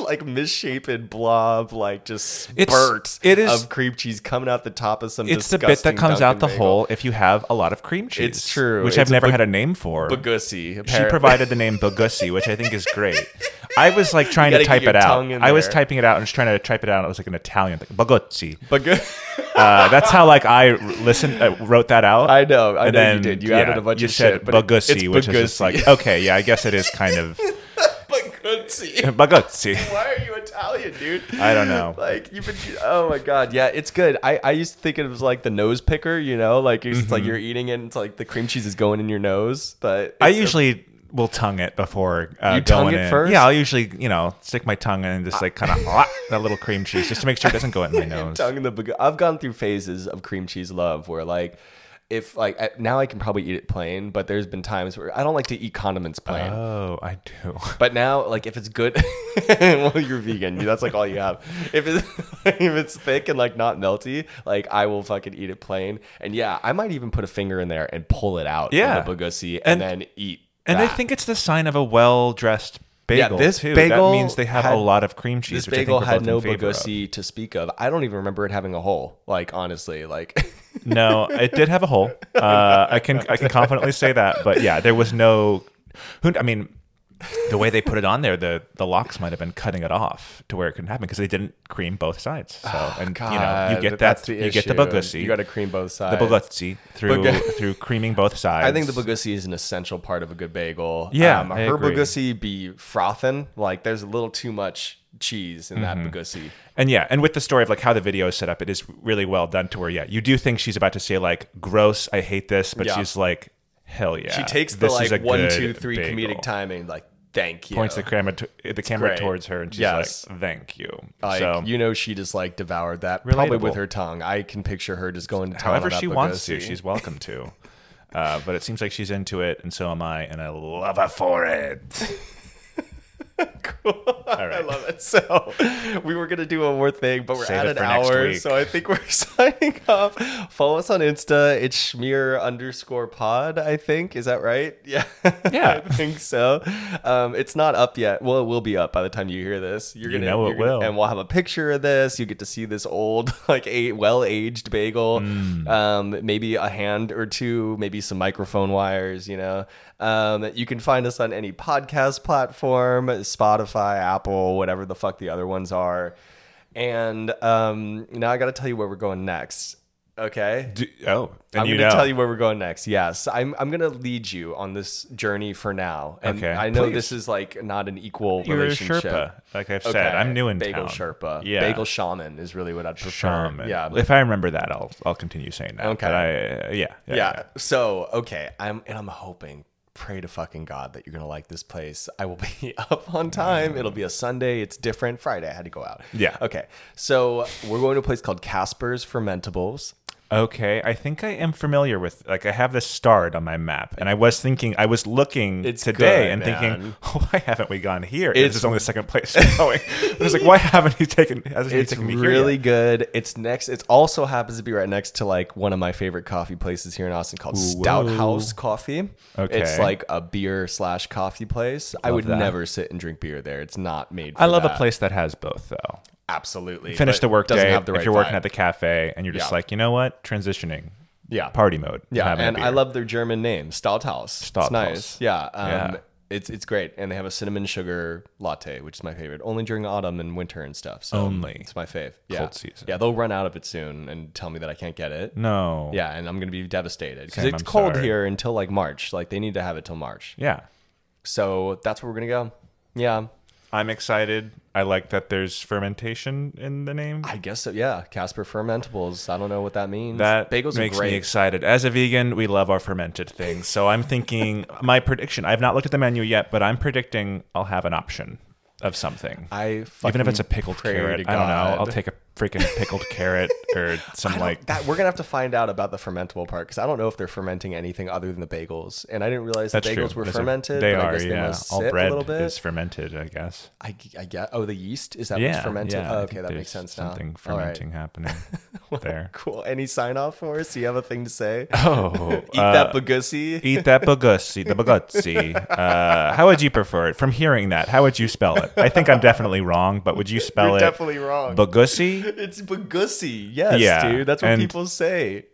S2: like misshapen blob, like just
S1: It's-
S2: spurt
S1: it is-
S2: of cream cheese coming out the top of some.
S1: It's the bit that comes out the
S2: bagel.
S1: hole if you have a lot of cream cheese.
S2: It's true.
S1: Which
S2: It's
S1: I've never
S2: bug-
S1: had a name for.
S2: Bagussi.
S1: she provided the name Bogussi, which I think is great. I was like trying
S2: gotta
S1: type it out. I was typing it out and just trying to type it out. It was like an Italian thing. Boguzzi.
S2: Bagu-
S1: Uh, that's how like I listened, uh, wrote that out.
S2: I know, I know you did. You added a bunch
S1: you
S2: of
S1: said
S2: shit,
S1: Bogussi, which is just like okay, yeah, I guess it is kind of
S2: Bagussi.
S1: Boguzzi.
S2: Why are you Italian, dude?
S1: I don't know.
S2: Like you've been. Oh my god, yeah, it's good. I, I used to think it was like the nose picker, you know, like it's
S1: Mm-hmm.
S2: like you're eating it, and it's like the cream cheese is going in your nose. But
S1: I
S2: it's a-
S1: usually will tongue it before uh,
S2: You tongue it
S1: in.
S2: first?
S1: Yeah, I'll usually you know stick my tongue in and just like kind of that little cream cheese just to make sure it doesn't go in my nose.
S2: tongue in the. I've gone through phases of cream cheese love where like. If like I- now I can probably eat it plain, but there's been times where I don't like to eat condiments plain.
S1: Oh, I do.
S2: But now, like, if it's good, well, you're vegan. That's like all you have. If it's if it's thick and like not melty, like I will fucking eat it plain. And yeah, I might even put a finger in there and pull it out.
S1: Yeah.
S2: the Bugussi and,
S1: And-
S2: then eat.
S1: And I think it's the sign of a well dressed bagel.
S2: this
S1: too.
S2: bagel
S1: that means they have
S2: had-
S1: a lot of cream cheese.
S2: this
S1: which I think
S2: bagel had no
S1: in favor of.
S2: Bugussi to speak of. I don't even remember it having a hole. Like honestly, like
S1: No, it did have a hole. Uh, I can I can confidently say that. But yeah, there was no. Who I mean, the way they put it on there, the the lox might have been cutting it off to where it couldn't happen because they didn't cream both sides. So and you know you get that you get the
S2: issue.
S1: Bugussi.
S2: You got to cream both sides. the.
S1: Bugussi through
S2: Bug-
S1: through creaming both sides.
S2: I think the Bugussi is an essential part of a good bagel.
S1: Yeah,
S2: um,
S1: I
S2: her
S1: agree.
S2: Be frothing. Like there's a little too much cheese in that
S1: Mm-hmm.
S2: Bugussi.
S1: And yeah, and with the story of like how the video is set up, it is really well done to where yeah, you do think she's about to say like gross, I hate this, but
S2: Yeah.
S1: she's like hell yeah.
S2: She takes the
S1: this is
S2: like one, two, three
S1: bagel.
S2: comedic timing. Like thank you.
S1: Points the camera to, the camera
S2: great.
S1: towards her and she's
S2: Yes.
S1: like thank you.
S2: Like
S1: so
S2: you know, she just like devoured that probably with her tongue. I can picture her just going to
S1: however she wants to, she's welcome to. Uh, but it seems like she's into it, and so am I, and I love her for it.
S2: I love it. So we were gonna do one more thing, but we're
S1: Save
S2: at an hour, so I think we're signing off. Follow us on Insta. It's schmear underscore pod. I think is that right? Yeah,
S1: Yeah.
S2: I think so. Um, it's not up yet. Well, it will be up by the time you hear this. You're gonna
S1: know it
S2: gonna-
S1: will.
S2: and we'll have a picture of this. You get to see this old, like a well aged bagel.
S1: Mm.
S2: Um, maybe a hand or two, maybe some microphone wires. You know. Um, you can find us on any podcast platform, Spotify, Apple, whatever the fuck the other ones are. And um, now I got to tell you where we're going next. Okay.
S1: Do, oh, and
S2: I'm going to tell you where we're going next. Yes, I'm. I'm going to lead you on this journey for now. And
S1: Okay,
S2: I know
S1: please.
S2: this is like not an equal
S1: You're a
S2: relationship.
S1: Sherpa, like I've said. I'm new in
S2: Bagel
S1: town.
S2: Sherpa.
S1: Yeah.
S2: Bagel shaman is really what I'd prefer.
S1: Shaman.
S2: Yeah.
S1: If I remember that, I'll I'll continue saying that.
S2: Okay.
S1: But I, uh, yeah, yeah.
S2: yeah. So okay, I'm and I'm hoping, pray to fucking God that you're gonna like this place. I will be up on time. It'll be a Sunday. It's different. Friday I had to go out.
S1: Yeah.
S2: Okay. So we're going to a place called Casper's Fermentables.
S1: Okay, I think I am familiar with. Like, I have this starred on my map, and I was thinking, I was looking
S2: It's
S1: today
S2: good,
S1: and
S2: man.
S1: thinking, why haven't we gone here?
S2: It's-
S1: this is only the second place we're going. I was like, why haven't he taken? Hasn't he
S2: It's
S1: taken me
S2: really
S1: yet?
S2: good. It's next. It also happens to be right next to like one of my favorite coffee places here in Austin called Stout
S1: whoa.
S2: House Coffee.
S1: Okay.
S2: It's like a beer slash coffee place. I would
S1: that.
S2: never sit and drink beer there. It's not made. For
S1: I love
S2: that.
S1: a place that has both, though.
S2: Absolutely.
S1: Finish the work
S2: doesn't
S1: day
S2: have the
S1: if you're working at the cafe, and you're just
S2: Yeah.
S1: like, you know what, transitioning,
S2: yeah
S1: party mode.
S2: Yeah, and I love their German name, Stadthaus. it's nice. Yeah, um,
S1: Yeah.
S2: It's it's great, and they have a cinnamon sugar latte, which is my favorite. Only during autumn and winter and stuff. So
S1: Only.
S2: it's my fave. Yeah,
S1: Cold season.
S2: Yeah, they'll run out of it soon and tell me that I can't get it.
S1: no.
S2: Yeah, and I'm gonna be devastated because it's
S1: I'm
S2: cold
S1: sorry.
S2: here until like March. Like they need to have it till March.
S1: Yeah.
S2: So that's where we're gonna go. Yeah,
S1: I'm excited. I like that there's fermentation in the name.
S2: I guess so. Yeah, Casper Fermentables. I don't know what that means.
S1: That
S2: bagels
S1: makes
S2: are great.
S1: me excited. As a vegan, we love our fermented things. So I'm thinking my prediction. I've not looked at the menu yet, but I'm predicting I'll have an option of something.
S2: I
S1: Even if it's a pickled carrot, I don't know. I'll take a freaking pickled carrot or some like
S2: that we're gonna have to find out about the fermentable part because I don't know if they're fermenting anything other than the bagels, and I didn't realize
S1: That's
S2: bagels
S1: true.
S2: were
S1: a-
S2: fermented.
S1: they
S2: but
S1: are,
S2: I guess they
S1: yeah.
S2: must
S1: All
S2: sit
S1: bread
S2: a little bit.
S1: is fermented, I guess.
S2: I, I get. Oh, the yeast is that
S1: yeah,
S2: what's fermented?
S1: yeah,
S2: oh, okay,
S1: think
S2: that makes
S1: there's
S2: sense now.
S1: Something
S2: All right.
S1: fermenting happening there.
S2: Cool. Any sign off for us? Do you have a thing to say?
S1: Oh,
S2: Eat that bagussi.
S1: eat that bagussi, the baguzzi. Uh, how would you prefer it? From hearing that, how would you spell it? I think I'm definitely wrong. But would you spell
S2: You're
S1: it
S2: definitely wrong.
S1: Bagusi?
S2: It's Bagusi. Yes,
S1: Yeah,
S2: dude. That's what
S1: and-
S2: people say.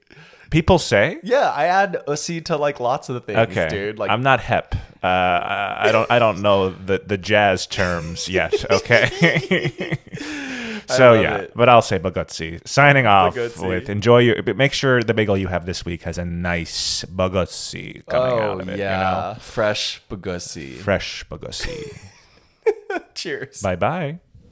S1: People say.
S2: Yeah, I add ussy to like lots of the things,
S1: Okay,
S2: dude. Like
S1: I'm not hep. Uh, I I don't. I don't know the the jazz terms yet. Okay. so yeah,
S2: it.
S1: but I'll say bagutsi. Signing off
S2: Bagutsi.
S1: with enjoy your. But make sure the bagel you have this week has a nice bagutsi coming
S2: oh
S1: out of it.
S2: yeah,
S1: You know,
S2: fresh Bagusi.
S1: fresh bagutsi.
S2: Cheers.
S1: bye bye.